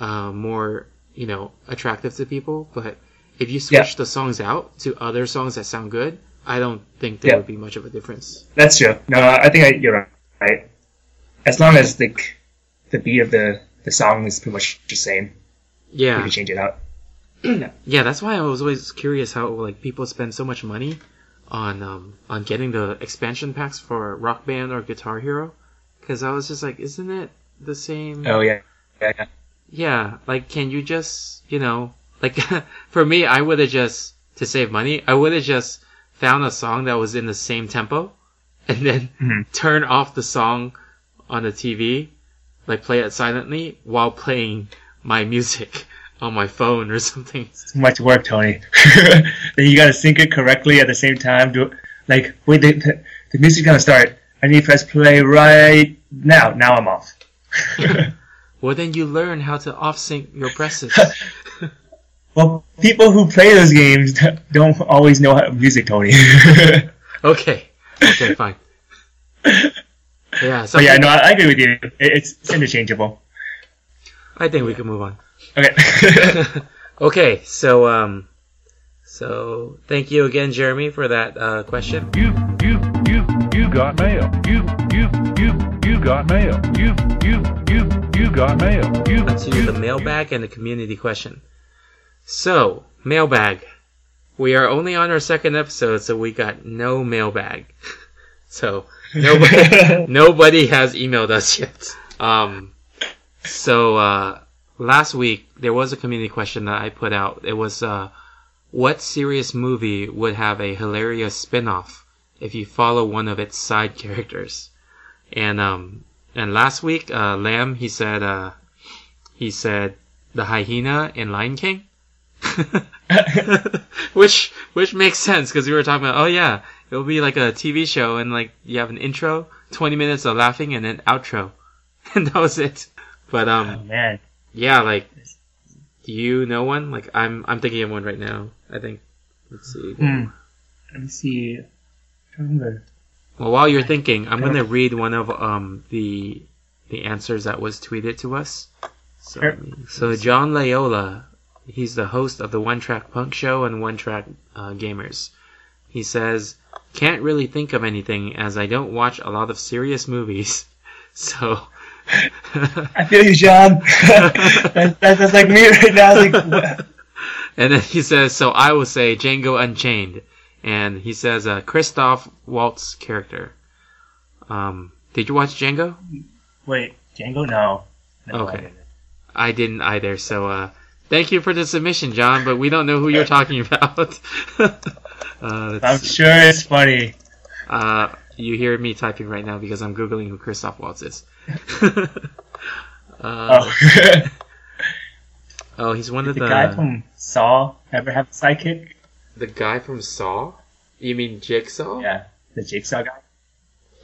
uh, more, you know, attractive to people. But if you switch Yeah. the songs out to other songs that sound good, I don't think there Yeah. would be much of a difference. that's true. No, I think I, you're right. As long as like the beat of the the song is pretty much the same, Yeah. you Yeah, can change it out. Yeah, that's why I was always curious how like people spend so much money on um on getting the expansion packs for Rock Band or Guitar Hero, because I was just like, isn't it the same? Oh yeah, yeah, yeah. Yeah, like can you just you know like for me, I would have just to save money, I would have just found a song that was in the same tempo, and then Mhm. turn off the song on the TV, like play it silently while playing my music on my phone or something. Too much work, Tony. then you gotta sync it correctly at the same time. Do like wait, the, the, the music's gonna start. I need to press play right now. Now I'm off. Well, then you learn how to off sync your presses. Well, people who play those games don't always know how music, Tony. okay. Okay, fine. Yeah, so yeah, no, I, I agree with you. It's, it's interchangeable. I think we can move on. Okay. okay, so um, so thank you again, Jeremy, for that uh, question. You, you, you, you got mail. You, you, you, you got mail. You, you, you, you got mail. You, To you, the mailbag and the community question. So mailbag, we are only on our second episode, so we got no mailbag. so nobody, nobody has emailed us yet. Um, so uh, last week there was a community question that I put out. It was uh, what serious movie would have a hilarious spin-off if you follow one of its side characters? And um, and last week, uh, Lamb he said uh, he said the hyena in Lion King. which which makes sense because we were talking about oh yeah It'll be like a TV show, and like you have an intro, 20 minutes of laughing, and then outro, and that was it. But Oh um, man. yeah, like, do you know one? Like, I'm I'm thinking of one right now. I think. Let's see. Hmm. Let me see. Remember. Well, while you're thinking, I'm gonna read one of um the the answers that was tweeted to us. So, so John Layola, he's the host of the One Track Punk Show and One Track uh, Gamers. He says, "Can't really think of anything as I don't watch a lot of serious movies." So, I feel you, John. that, that, that's like me right now. Like, and then he says, "So I will say Django Unchained," and he says, uh, "Christoph Waltz character." Um, did you watch Django? Wait, Django? No. no Okay. I didn't. I didn't either. So uh, thank you for the submission, John. But we don't know who you're talking about. uh, I'm sure it's funny. uh, you hear me typing right now because I'm googling who Christoph Waltz is. uh, Oh. oh, he's one of the the guy from Saw ever have a sidekick? the guy from Saw. You mean Jigsaw? Yeah, the Jigsaw guy.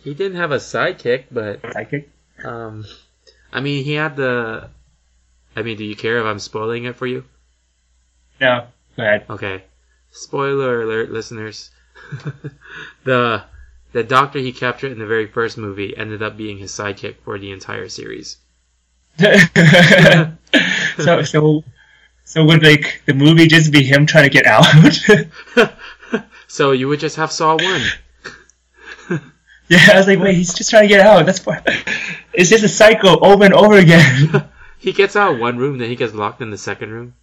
He didn't have a sidekick, but Sidekick. um, I mean, he had the. I mean, do you care if I'm spoiling it for you? No, go ahead. Okay. Spoiler alert, listeners. the the doctor he captured in the very first movie ended up being his sidekick for the entire series. so so so would like the movie just be him trying to get out? so you would just have Saw one. yeah, I was like, wait, he's just trying to get out. That's why. It's just a cycle over and over again. He gets out of one room, then he gets locked in the second room.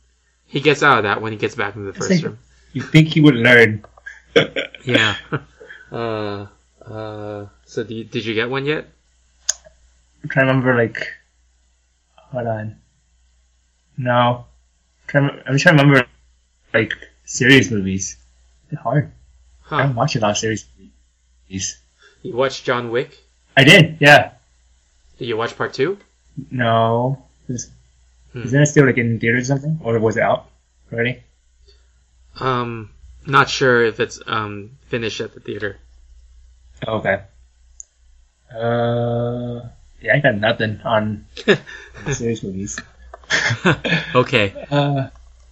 He gets out of that when he gets back into the first like- room. you think he would learn? Yeah. uh, uh, so do you, did you get one yet? I'm trying to remember like. Hold on. No. I'm trying, I'm trying to remember like serious movies. They're hard. I Huh. haven't watched a lot of serious movies. You watched John Wick? I did, yeah. Did you watch part two? No. Is, Hmm. Isn't it still like in theaters or something? Or was it out already? Um, not sure if it's um finished at the theater. Oh, okay. Uh, yeah, I got nothing on serious movies. okay. Uh,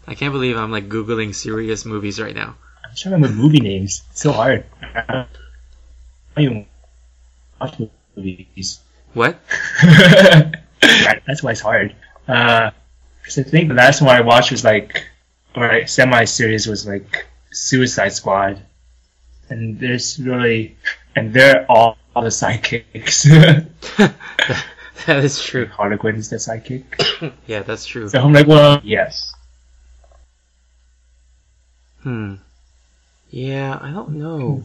I can't believe I'm like googling serious movies right now. I'm trying to remember movie names. It's so hard. I don't even watch movies. What? That- That's why it's hard. Uh, 'cause I think the last one I watched was like, or semi series was like Suicide Squad, and there's really, and they're all, all the sidekicks. that is true. Harley Quinn is the sidekick. Yeah, that's true. So I'm like, well, yes. Hmm. Yeah, I don't know.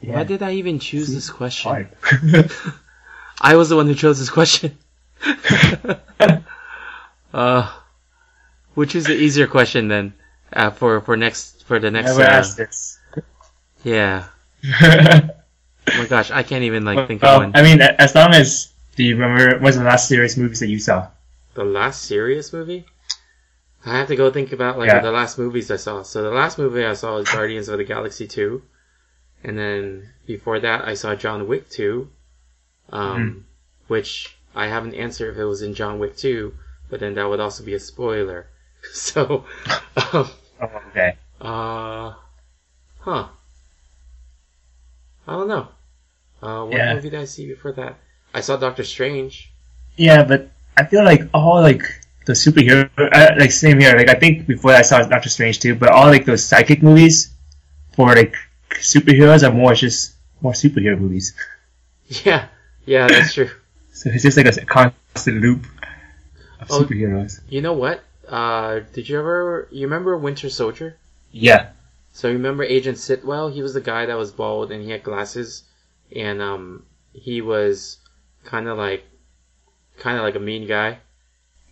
Yeah, Why did I even choose this question? I was the one who chose this question. uh, we'll choose the easier question then. Uh, for for next for the next. Never Uh, asked this. yeah. Oh my gosh, I can't even like think of one. I mean, as long as do you remember what's the last serious movies that you saw? The last serious movie? I have to go think about like Yeah. the last movies I saw. So the last movie I saw was Guardians of the Galaxy 2. And then before that I saw John Wick 2. Um, Mm-hmm. which I haven't answered if it was in John Wick 2, but then that would also be a spoiler. So, um, Oh, okay. uh, huh. I don't know. Uh, what Yeah. movie did I see before that? I saw Doctor Strange. Yeah, but I feel like all like the superhero, uh, like same here. Like I think before I saw Doctor Strange too, but all like those psychic movies for like superheroes are more just more superhero movies. Yeah, yeah, that's true. So it's just like a constant loop of Oh. superheroes. You know what? Uh, did you ever you remember Winter Soldier? Yeah. So you remember Agent Sitwell? He was the guy that was bald and he had glasses, and um, he was kind of like, kind of like a mean guy.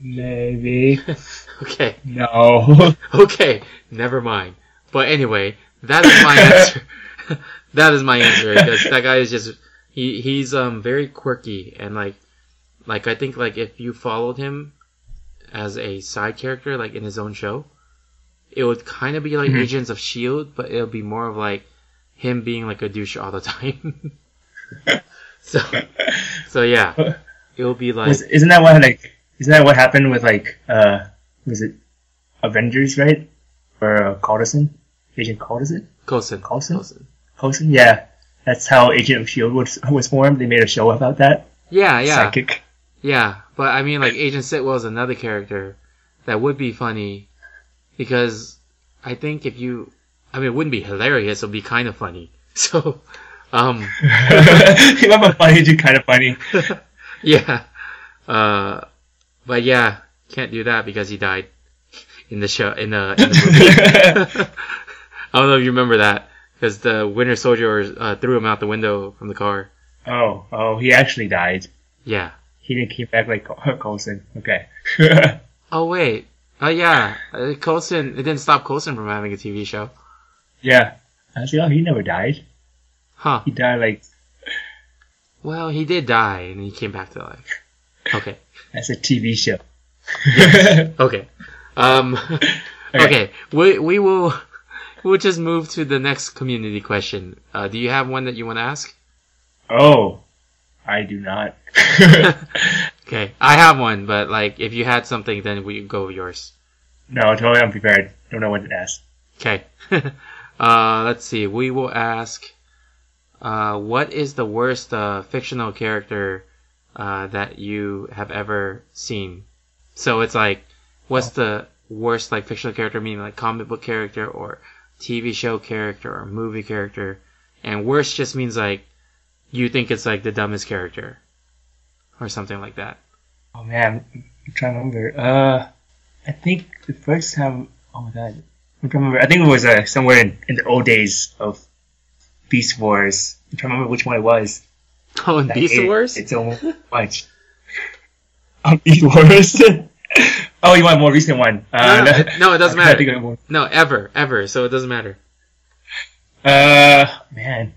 Maybe. okay, No. okay, never mind. But anyway, that is my answer. that is my answer because that guy is just he he's um very quirky and like like I think like if you followed him as a side character like in his own show, it would kind of be like Mhm. Agents of Shield, but it would be more of like him being like a douche all the time. so, so yeah, it'll be like Was, isn't that what like? Isn't that what happened with like? uh Was it Avengers, right? Or uh, Coulson, Agent Coulson. Coulson? Coulson. Coulson? Yeah, that's how Agent of Shield was was formed. They made a show about that. Yeah, yeah, Psychic. yeah. But I mean, like Agent Sitwell is another character that would be funny because I think if you, I mean, it wouldn't be hilarious. It would be kind of funny. So, um, he might be funny, too, kind of funny. yeah. Uh, but yeah, can't do that because he died in the show in the, in the movie. I don't know if you remember that because the Winter Soldier uh, threw him out the window from the car. oh, oh, he actually died. Yeah. He didn't came back like Col- Coulson. Okay. Oh wait. Oh yeah. Uh, Coulson. It didn't stop Coulson from having a TV show. yeah. Actually, oh, he never died. Huh. He died like Well, he did die and he came back to life. Okay. as a TV show. Okay. Um. okay. We we will we'll just move to the next community question. Uh, do you have one that you want to ask? oh, I do not. Okay, I have one, but like if you had something, then we go with yours. no, totally unprepared. Don't know what to ask. Okay. uh, let's see. We will ask, uh, what is the worst uh, fictional character uh, that you have ever seen? So it's like, what's the worst like fictional character? Meaning like comic book character or TV show character or movie character, and worst just means like you think it's like the dumbest character or something like that. Oh man, I'm trying to remember. Uh, I think the first time. Oh my god, I'm trying to remember. I think it was uh, somewhere in, in the old days of Beast Wars. I'm trying to remember which one it was. Oh, and I Beast. Wars. It's so much. Oh, Beast Wars. oh, you want a more recent one? Uh, No, no, no, it doesn't I'm trying to matter. think of more. No, ever, ever. So it doesn't matter. Uh, man,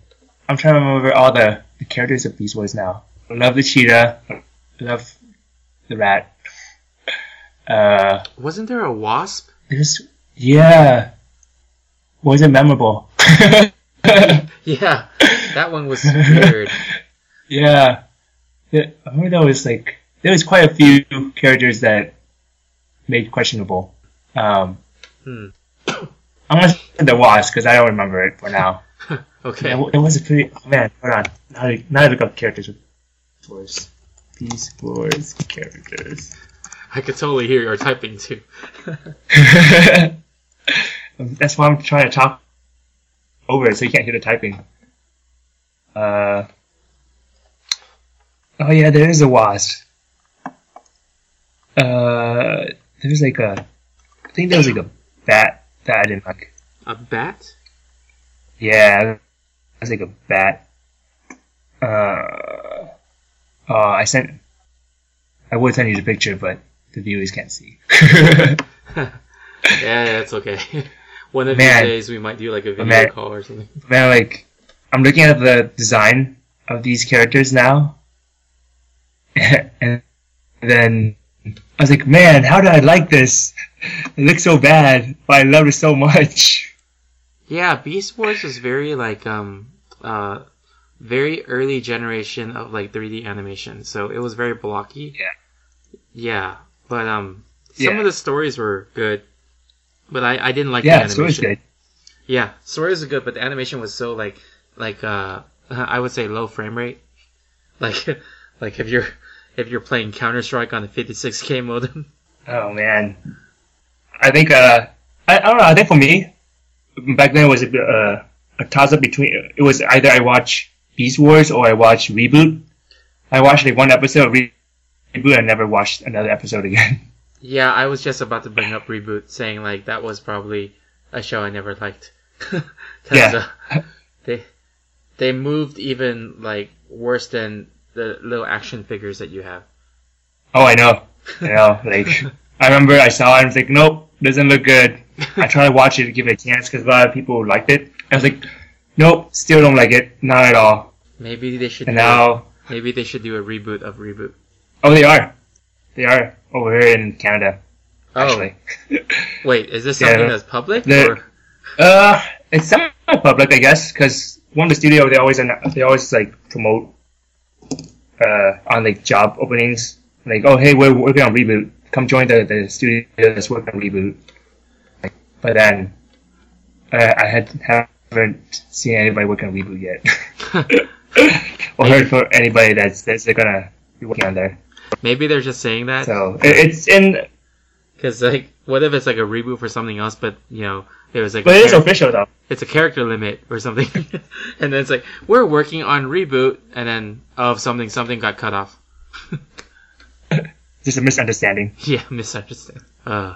I'm trying to remember all the, the characters of Beast Wars now. I love the cheetah. I love the rat. Uh, Wasn't there a wasp? there's yeah. Was it memorable? Yeah, that one was weird. yeah. Yeah, I remember there was like there was quite a few characters that made questionable. Um, Hmm. I'm gonna say the wasp because I don't remember it for now. Okay. It, it was a pretty oh, man. Hold on, now I, now I look up characters. Wars, Beast Wars characters. I could totally hear your typing too. That's why I'm trying to talk over it so you can't hear the typing. Uh, oh yeah, there is a wasp. Uh, there's like a, I think there was like a bat that I didn't like. A bat? Yeah, there's like a bat. Uh, oh, I sent, I would send you the picture, but the viewers can't see. Yeah, that's okay. One of Man. these days we might do like a video Man. call or something. man, like I'm looking at the design of these characters now, and then I was like, man, how did I like this? It looks so bad, but I love it so much. Yeah, Beast Wars was very like um uh very early generation of like 3D animation, so it was very blocky. Yeah. Yeah, but um some Yeah. of the stories were good, but I I didn't like Yeah, the animation. good. Yeah, stories are good, but the animation was so like like uh I would say low frame rate. Like like if you're if you're playing Counter Strike on a 56k modem. Oh man, I think uh, I, I don't know. I think for me, back then it was a, uh, a toss up between. It was either I watch Beast Wars or I watch Reboot. I watched like one episode of Re- Reboot and never watched another episode again. Yeah, I was just about to bring up Reboot, saying like that was probably a show I never liked. Yeah. uh, they they moved even like worse than the little action figures that you have. Oh, I know. I know. Like, I remember I saw it and I was like, nope, doesn't look good. I tried to watch it to give it a chance because a lot of people liked it. I was like, nope, still don't like it. Not at all. Maybe they should. And do a- now, maybe they should do a reboot of Reboot. oh, they are. They are over here in Canada, Oh, actually. wait, is this Yeah. something that's public The- or? Uh, it's some public, I guess, because one of the studio they always they always like promote uh, on like job openings, like oh hey we're working on reboot, come join the the studio that's working on reboot. Like, but then uh, I had haven't seen anybody working on reboot yet, or heard for anybody that's that's gonna be working on there. Maybe they're just saying that So it, it's in, because like, what if it's like a reboot for something else, but you know, it was like but it is official though. it's a character limit or something, and then it's like we're working on reboot, and then of something something got cut off. Just a misunderstanding. yeah, misunderstanding. Uh,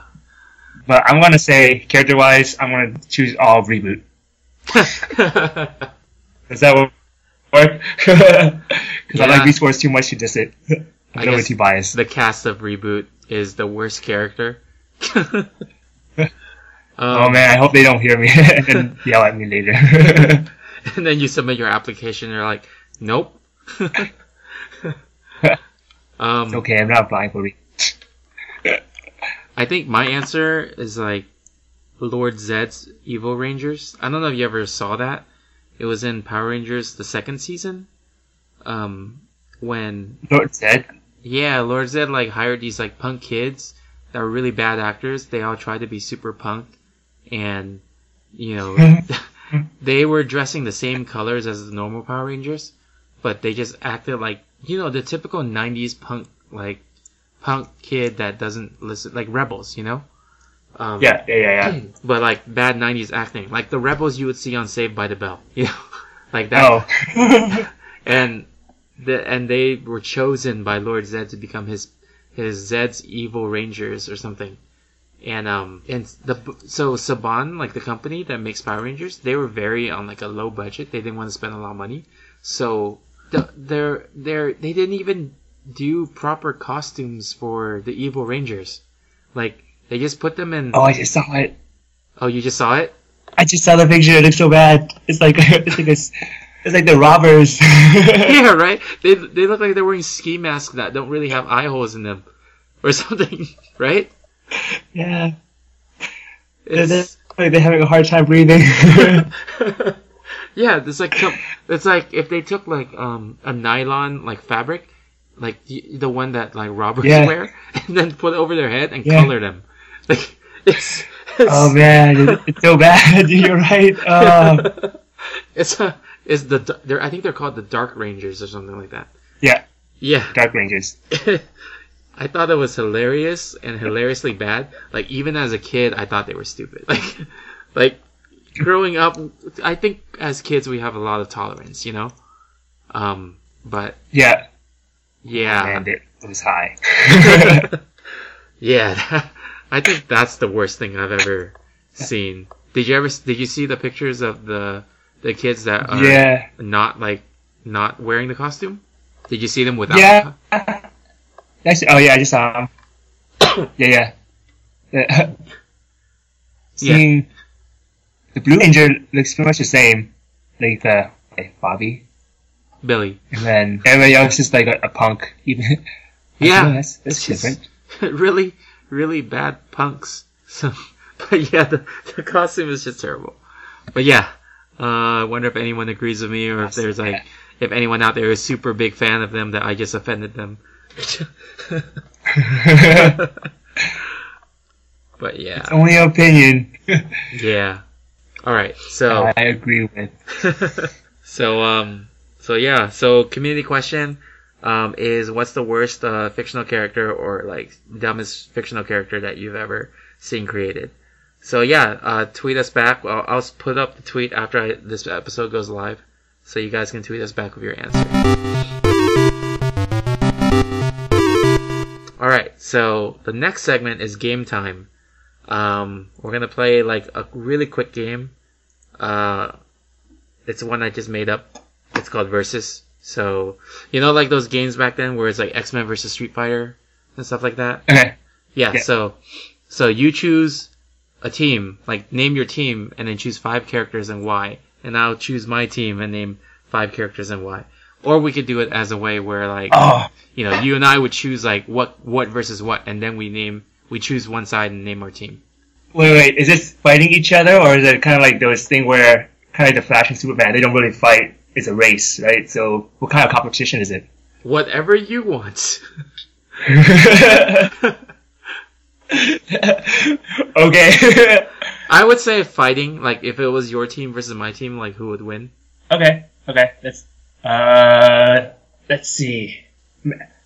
But I'm gonna say character wise, I'm gonna choose all reboot. Does that work? Because I like Yeah. scores too much to diss it. I'm guess too biased. the cast of reboot is the worst character. Oh um, man, I hope they don't hear me and yell at me later. and then you submit your application, and you're like, nope. um, okay, I'm not applying for reboot. I think my answer is like Lord Zedd's Evil Rangers. I don't know if you ever saw that. It was in Power Rangers the second season. Um, when Lord Zedd, yeah, Lord Zedd like hired these like punk kids that were really bad actors. They all tried to be super punk, and you know they were dressing the same colors as the normal Power Rangers, but they just acted like you know the typical '90s punk like punk kid that doesn't listen like rebels, you know. Um, yeah, yeah, yeah, yeah. But like bad '90s acting, like the rebels you would see on Saved by the Bell, you know, like that Oh. and the and they were chosen by Lord Zedd to become his his Zedd's evil rangers or something. And um and the so Saban like the company that makes Power Rangers they were very on like a low budget they didn't want to spend a lot of money so the, they're they're they didn't even do proper costumes for the evil rangers like they just put them in oh, I just saw it. oh you just saw it I just saw the picture. It looks so bad. It's like it's like it's, it's like the robbers. yeah, right. They they look like they're wearing ski masks that don't really have eye holes in them, or something, right? Yeah. They're, they're, It's, like they're having a hard time breathing. yeah, it's like it's like if they took like um a nylon like fabric, like the, the one that like robbers Yeah. wear, and then put it over their head and Yeah. color them. Like it's it's, oh man, it's so bad. You're right. Uh, it's a it's the they're I think they're called the Dark Rangers or something like that. yeah, Yeah. Dark Rangers. I thought it was hilarious and hilariously bad. Like even as a kid, I thought they were stupid. Like, like growing up, I think as kids we have a lot of tolerance, you know. Um, but Yeah, yeah, and it was high. yeah, I think that's the worst thing I've ever seen. Did you ever? Did you see the pictures of the the kids that are yeah, not like not wearing the costume? Did you see them without? yeah. Oh yeah, I just saw him. yeah, yeah. Uh, Seeing the Blue Ranger looks pretty much the same, like uh, like Bobby, Billy. and then everybody else is like a, a punk. Even Yeah, that's, that's different. really, really bad punks. So, but yeah, the, the costume is just terrible. But yeah, uh, I wonder if anyone agrees with me or if there's like, if anyone out there is super big fan of them that I just offended them. but yeah, Only opinion. yeah. All right, so I agree with. so um so yeah so community question um is what's the worst uh, fictional character or like dumbest fictional character that you've ever seen created so yeah uh tweet us back i'll, I'll put up the tweet after I, this episode goes live so you guys can tweet us back with your answer all right so the next segment is game time um we're gonna play like a really quick game uh it's one I just made up. It's called Versus. So, you know, like those games back then where it's like X Men versus Street Fighter and stuff like that. Okay. Yeah, Yeah. So, so you choose a team, like name your team, and then choose five characters and why. And I'll choose my team and name five characters and why. Or we could do it as a way where like Oh, you know you and I would choose like what what versus what, and then we name we choose one side and name our team. wait, wait. Is this fighting each other, or is it kind of like those thing where kind of like the Flash and Superman. They don't really fight. It's a race, right? So what kind of competition is it? Whatever you want. okay. I would say fighting, like if it was your team versus my team, like who would win? okay. Okay. Let's uh let's see.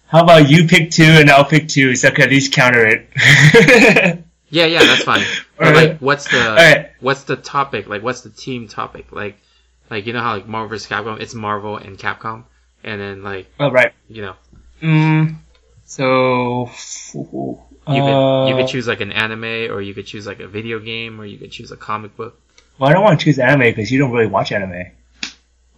How about you pick two and I'll pick two so I can at least counter it. Yeah, yeah, that's fine. But Alright. like, what's the Alright. what's the topic? Like, what's the team topic? Like, like you know how like Marvel vs. Capcom, it's Marvel and Capcom, and then like oh right, you know Mm, so you uh, could you could choose like an anime, or you could choose like a video game, or you could choose a comic book. Well, I don't want to choose anime because you don't really watch anime.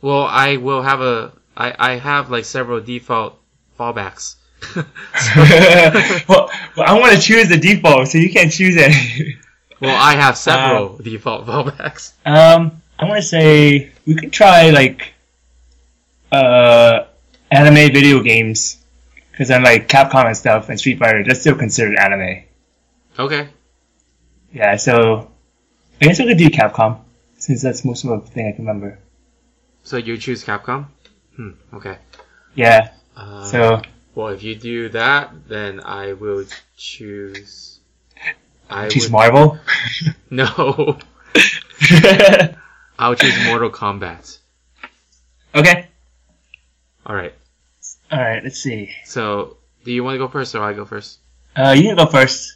Well, I will have a I I have like several default fallbacks. well, well, I want to choose the default, so you can't choose any. well, I have several default fallbacks. um, I want to say we could try like uh anime video games because then like Capcom and stuff and Street Fighter that's still considered anime. Okay. Yeah, so I guess we could do Capcom since that's most of the thing I can remember. So you choose Capcom? Hmm. Okay. Yeah, Uh, so well, if you do that, then I will choose. I choose would, Marvel. No, I'll choose Mortal Kombat. okay. All right. All right. Let's see. So, do you want to go first, or I go first? Uh, you can go first.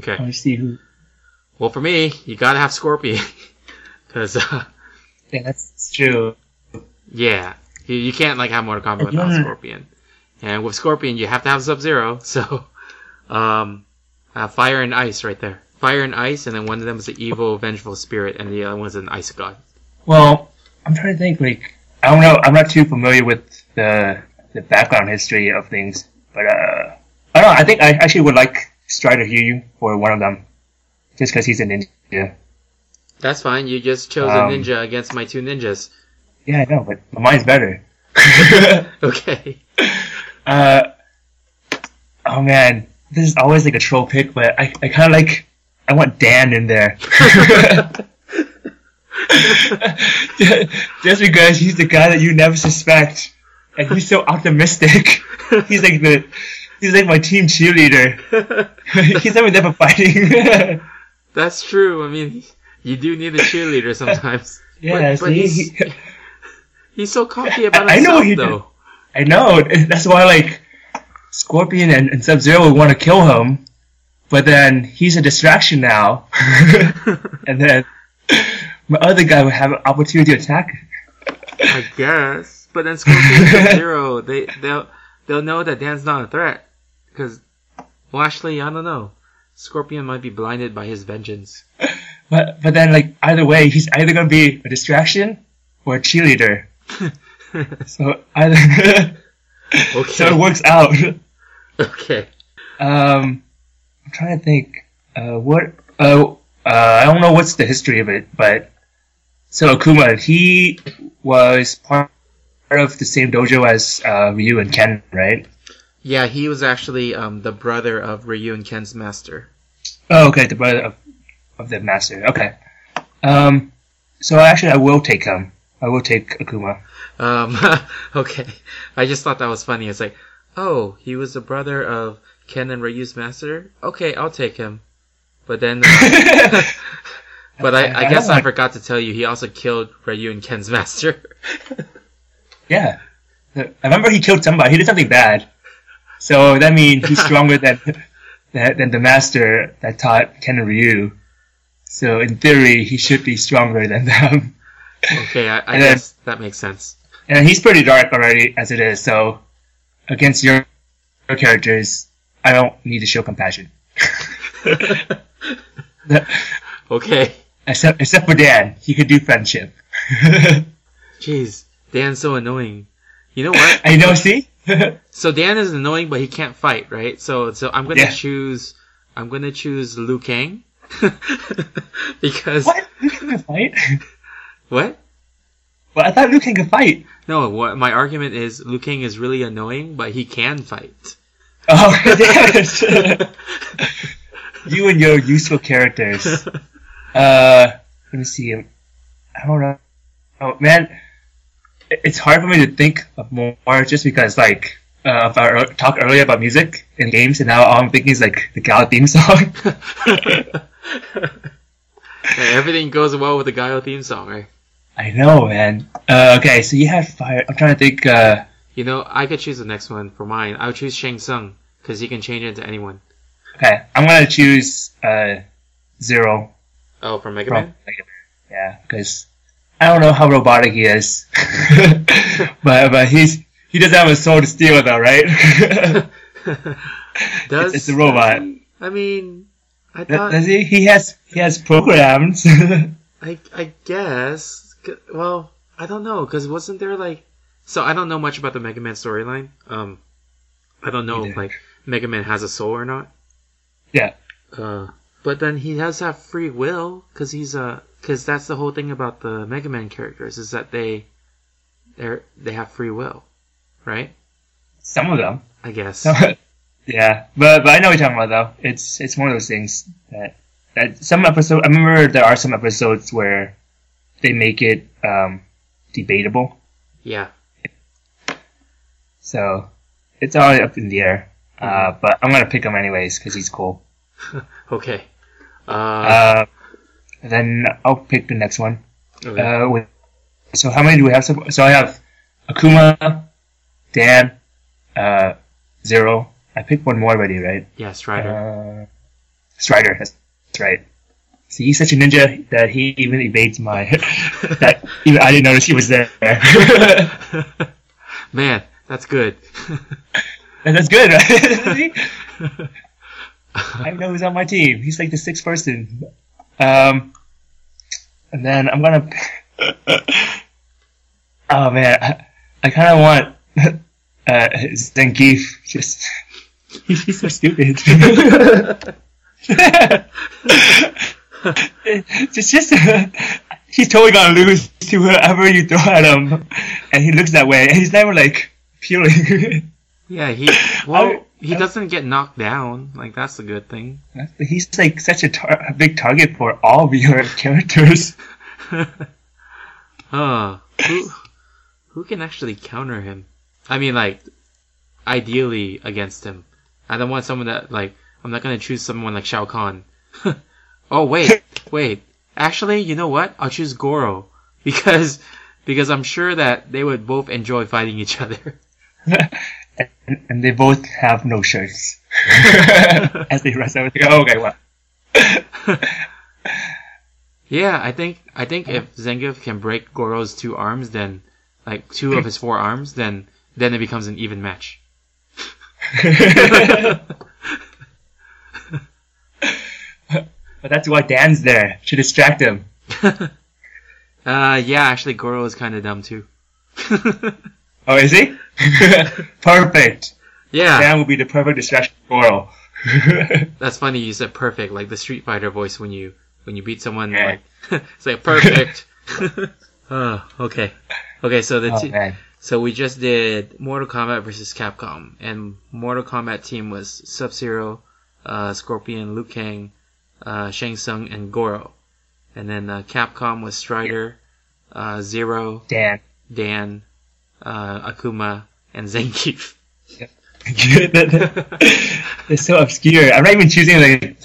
Okay. Let me see who. Well, for me, you gotta have Scorpion, because uh, Yeah, that's true. Yeah, you, you can't like have Mortal Kombat without Scorpion, and with Scorpion, you have to have Sub Zero. So, um, uh, Fire and Ice right there. Fire and Ice, and then one of them is an evil, vengeful spirit, and the other one's an ice god. Well, I'm trying to think. Like, I don't know. I'm not too familiar with the the background history of things, but uh, I don't know. I think I actually would like Strider Hiryu for one of them, just because he's a ninja. That's fine. You just chose Um, a ninja against my two ninjas. Yeah, I know, but mine's better. Okay. uh, oh man, this is always like a troll pick, but I, I kind of like. I want Dan in there. Just because he's the guy that you never suspect, and he's so optimistic. He's like the, he's like my team cheerleader. he's never never fighting. That's true. I mean, you do need a cheerleader sometimes. yeah, but, but he- he's so cocky about I- I know himself, he though. I know. That's why like Scorpion and, and Sub Zero would want to kill him, but then he's a distraction now, and then my other guy would have an opportunity to attack. I guess. But then Scorpion and Zero, they they'll they'll know that Dan's not a threat. Because, well, actually, I don't know. Scorpion might be blinded by his vengeance. But but then like either way, he's either gonna be a distraction or a cheerleader. So either Okay. so it works out. Okay. Um, I'm trying to think. Uh, what? Uh, uh, I don't know what's the history of it, but so Akuma, he was part of the same dojo as uh, Ryu and Ken, right? Yeah, he was actually um, the brother of Ryu and Ken's master. Oh, okay, the brother of, of the master. Okay. Um, so actually, I will take him. I will take Akuma. Um, okay. I just thought that was funny. It's like, oh, he was the brother of Ken and Ryu's master? Okay, I'll take him. But then, uh, but I, I I guess don't I forgot to tell you, he also killed Ryu and Ken's master. Yeah. I remember he killed somebody. He did something bad. So that means he's stronger than than the master that taught Ken and Ryu. So in theory, he should be stronger than them. Okay, I, I then- guess that makes sense. And he's pretty dark already as it is. So against your, your characters, I don't need to show compassion. Okay. except except for Dan, he could do friendship. Jeez, Dan's so annoying. You know what? I know. See. So Dan is annoying, but he can't fight, right? So, so I'm gonna Yeah. choose, I'm gonna choose Liu Kang. because, what? Can fight? What? Well, I thought Luke could fight. No, what my argument is Liu Kang is really annoying, but he can fight. Oh, yes. you and your useful characters. Uh, let me see. I don't know. Oh man, it's hard for me to think of more just because like uh, of our talk earlier about music and games, and now all I'm thinking is like the Guile theme song. Hey, everything goes well with the Guile theme song, right? I know, man. Uh, okay, so you have fire. I'm trying to think. Uh, You know, I could choose the next one for mine. I would choose Shang Tsung because he can change into anyone. okay, I'm gonna choose uh, zero. Oh, from Mega From Man. Mega Man. Yeah, because I don't know how robotic he is, but but he's he doesn't have a soul to steal though, right? Does it's a robot. I mean, I thought does he? He has he has programs. I I guess. Well, I don't know because wasn't there like so I don't know much about the Mega Man storyline. Um, I don't know if like Mega Man has a soul or not. yeah, Uh, but then he does have free will because he's a because that's the whole thing about the Mega Man characters is that they they they have free will, right? some of them. I guess. yeah, but but I know what you're talking about though. It's it's one of those things that that some episode. I remember there are some episodes where they make it um, debatable. Yeah. So it's all up in the air. Uh, but I'm gonna pick him anyways because he's cool. Okay. Uh, Uh, then I'll pick the next one. okay. Uh, with, so how many do we have? So, so I have Akuma, Dan, uh, Zero. I picked one more already, right? yeah, Strider. Uh, Strider. That's, that's right. See, he's such a ninja that he even evades my. that even I didn't notice he was there. Man, that's good. and that's good, right? I know he's on my team. He's like the sixth person. Um, and then I'm gonna. oh man, I, I kind of want uh, Zangief. Just he's so stupid. Just, just he's totally gonna lose to whoever you throw at him, and he looks that way, and he's never like appealing. yeah, he well I- he oh. doesn't get knocked down. Like that's a good thing. He's like such a, tar- a big target for all of your characters. Huh. Who who can actually counter him? I mean, like, ideally against him. I don't want someone that like. I'm not gonna choose someone like Shao Kahn. Oh wait, wait. Actually, you know what? I'll choose Goro because because I'm sure that they would both enjoy fighting each other. and, and they both have no shirts as they. Oh, okay, well. Yeah, I think I think if Zangief can break Goro's two arms, then like two of his four arms, then then it becomes an even match. But that's why Dan's there to distract him. Uh, yeah, actually, Goro is kind of dumb too. Oh, is he? perfect. yeah, Dan will be the perfect distraction for Goro. that's funny. You said perfect, like the Street Fighter voice when you when you beat someone. Yeah. Like it's like perfect. oh, okay, okay. So the oh, t- so we just did Mortal Kombat versus Capcom, and Mortal Kombat team was Sub Zero, uh, Scorpion, Liu Kang, Shang Tsung, and Goro, and then uh, Capcom was Strider, uh, Zero, Dan. Dan, uh, Akuma, and Zangief. it's so obscure. I'm not even choosing like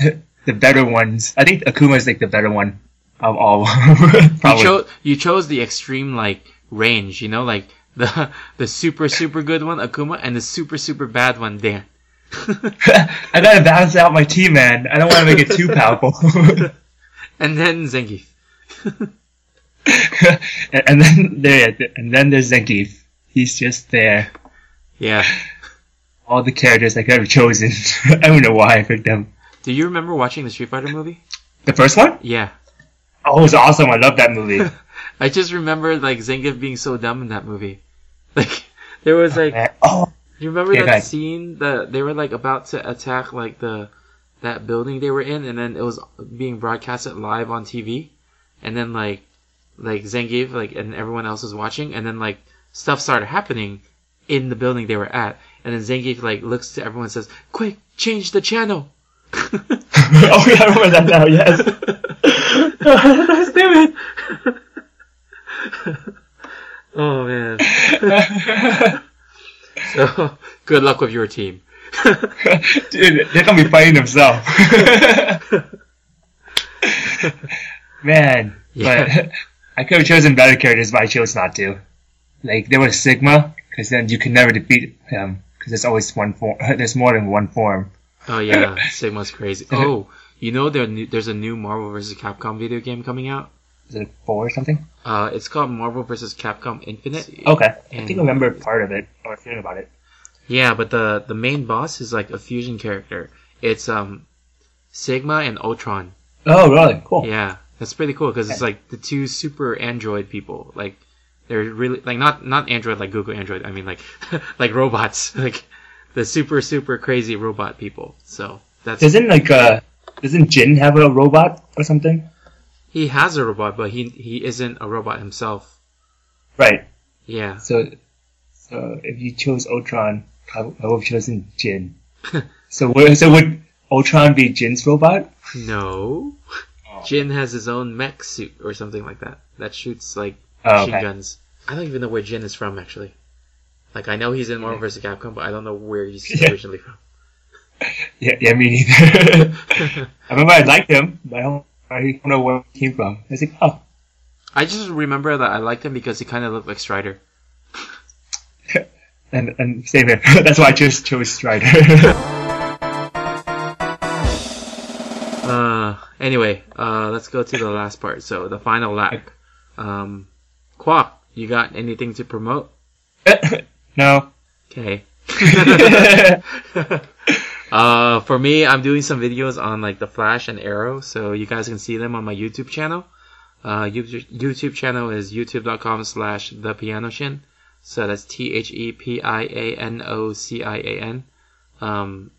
the better ones. I think Akuma is like the better one of all. You Probably. chose you chose the extreme like range, you know, like the the super super good one Akuma and the super super bad one Dan. I gotta balance out my team, man. I don't want to make it too powerful. and then Zangief. and, and then there, and then there's Zangief. He's just there. Yeah. All the characters I could have chosen. I don't know why I picked them. Do you remember watching the Street Fighter movie? The first one? Yeah. Oh, it was awesome. I love that movie. I just remember like Zangief being so dumb in that movie. Like there was like oh, you remember Yeah, that scene that they were like about to attack like the that building they were in and then it was being broadcasted live on TV and then like like Zangief like and everyone else was watching and then like stuff started happening in the building they were at and then Zangief like looks to everyone and says quick change the channel oh, yeah, I remember that now. Yes. Stupid. oh man. So good luck with your team. Dude, they're gonna be fighting themselves. Man, Yeah. but I could have chosen better characters, but I chose not to. Like there was Sigma, because then you can never defeat him, because there's always one form. There's more than one form. Oh yeah, Sigma's crazy. Oh, you know there there's a new Marvel vs. Capcom video game coming out. Is it four or something? Uh, it's called Marvel vs. Capcom Infinite. Okay, I think I remember part of it or hearing about it. Yeah, but the the main boss is like a fusion character. It's um Sigma and Ultron. Oh, really? Cool. Yeah, that's pretty cool because it's like the two super android people. Like they're really like not not android like Google Android. I mean like like robots. Like the super super crazy robot people. So that's Doesn't like uh, doesn't Jin have a robot or something? He has a robot, but he he isn't a robot himself. Right. Yeah. So, so if you chose Ultron, I, would have chosen Jin. so, would, so would Ultron be Jin's robot? No. Oh. Jin has his own mech suit or something like that that shoots like Oh, machine okay. guns. I don't even know where Jin is from actually. Like I know he's in Marvel vs. Capcom, but I don't know where he's Yeah. originally from. Yeah, yeah, me neither. I remember I liked him, but I don't, I don't know where he came from. I was like, oh, I just remember that I liked him because he kind of looked like Strider. and and same here. That's why I just chose Strider. Uh, anyway, uh, let's go to the last part. So the final lap. Um, Quack, you got anything to promote? no. Okay. Uh, for me, I'm doing some videos on like the Flash and Arrow, so you guys can see them on my YouTube channel. Uh, YouTube, channel is youtube.com slash the piano. So that's T H E P I A N O C I A N. Um,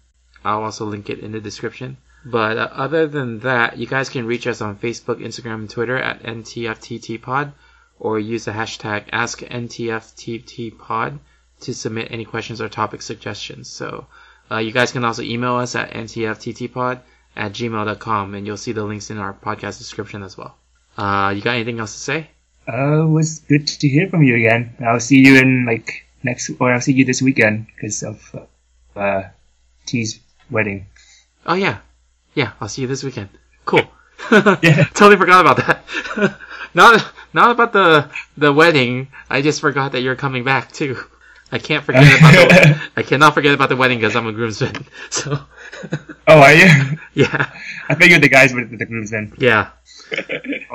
I'll also link it in the description. But uh, other than that, you guys can reach us on Facebook, Instagram, and Twitter at NTFTTPod or use the hashtag AskNTFTTPod to submit any questions or topic suggestions. So uh, you guys can also email us at ntfttpod at gmail.com and you'll see the links in our podcast description as well. Uh, you got anything else to say? Uh, it was good to hear from you again. I'll see you in like next, or I'll see you this weekend because of uh, T's wedding. Oh yeah, yeah. I'll see you this weekend. Cool. Yeah. totally forgot about that. not not about the the wedding. I just forgot that you're coming back too. I can't forget about the, I cannot forget about the wedding because I'm a groomsman. So Oh, are you? yeah, I figured the guys were the groomsmen. yeah.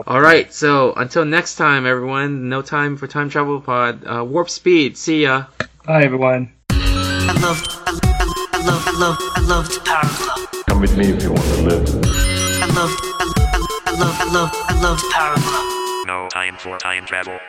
All right. So until next time, everyone. No time for time travel pod. Uh, warp speed. See ya. Bye, everyone. I love, I, I, I love, I love, I love the Power Glove. Come with me if you want to live. I love, I, I, I love, I love, I love the Power Glove. No time for time travel.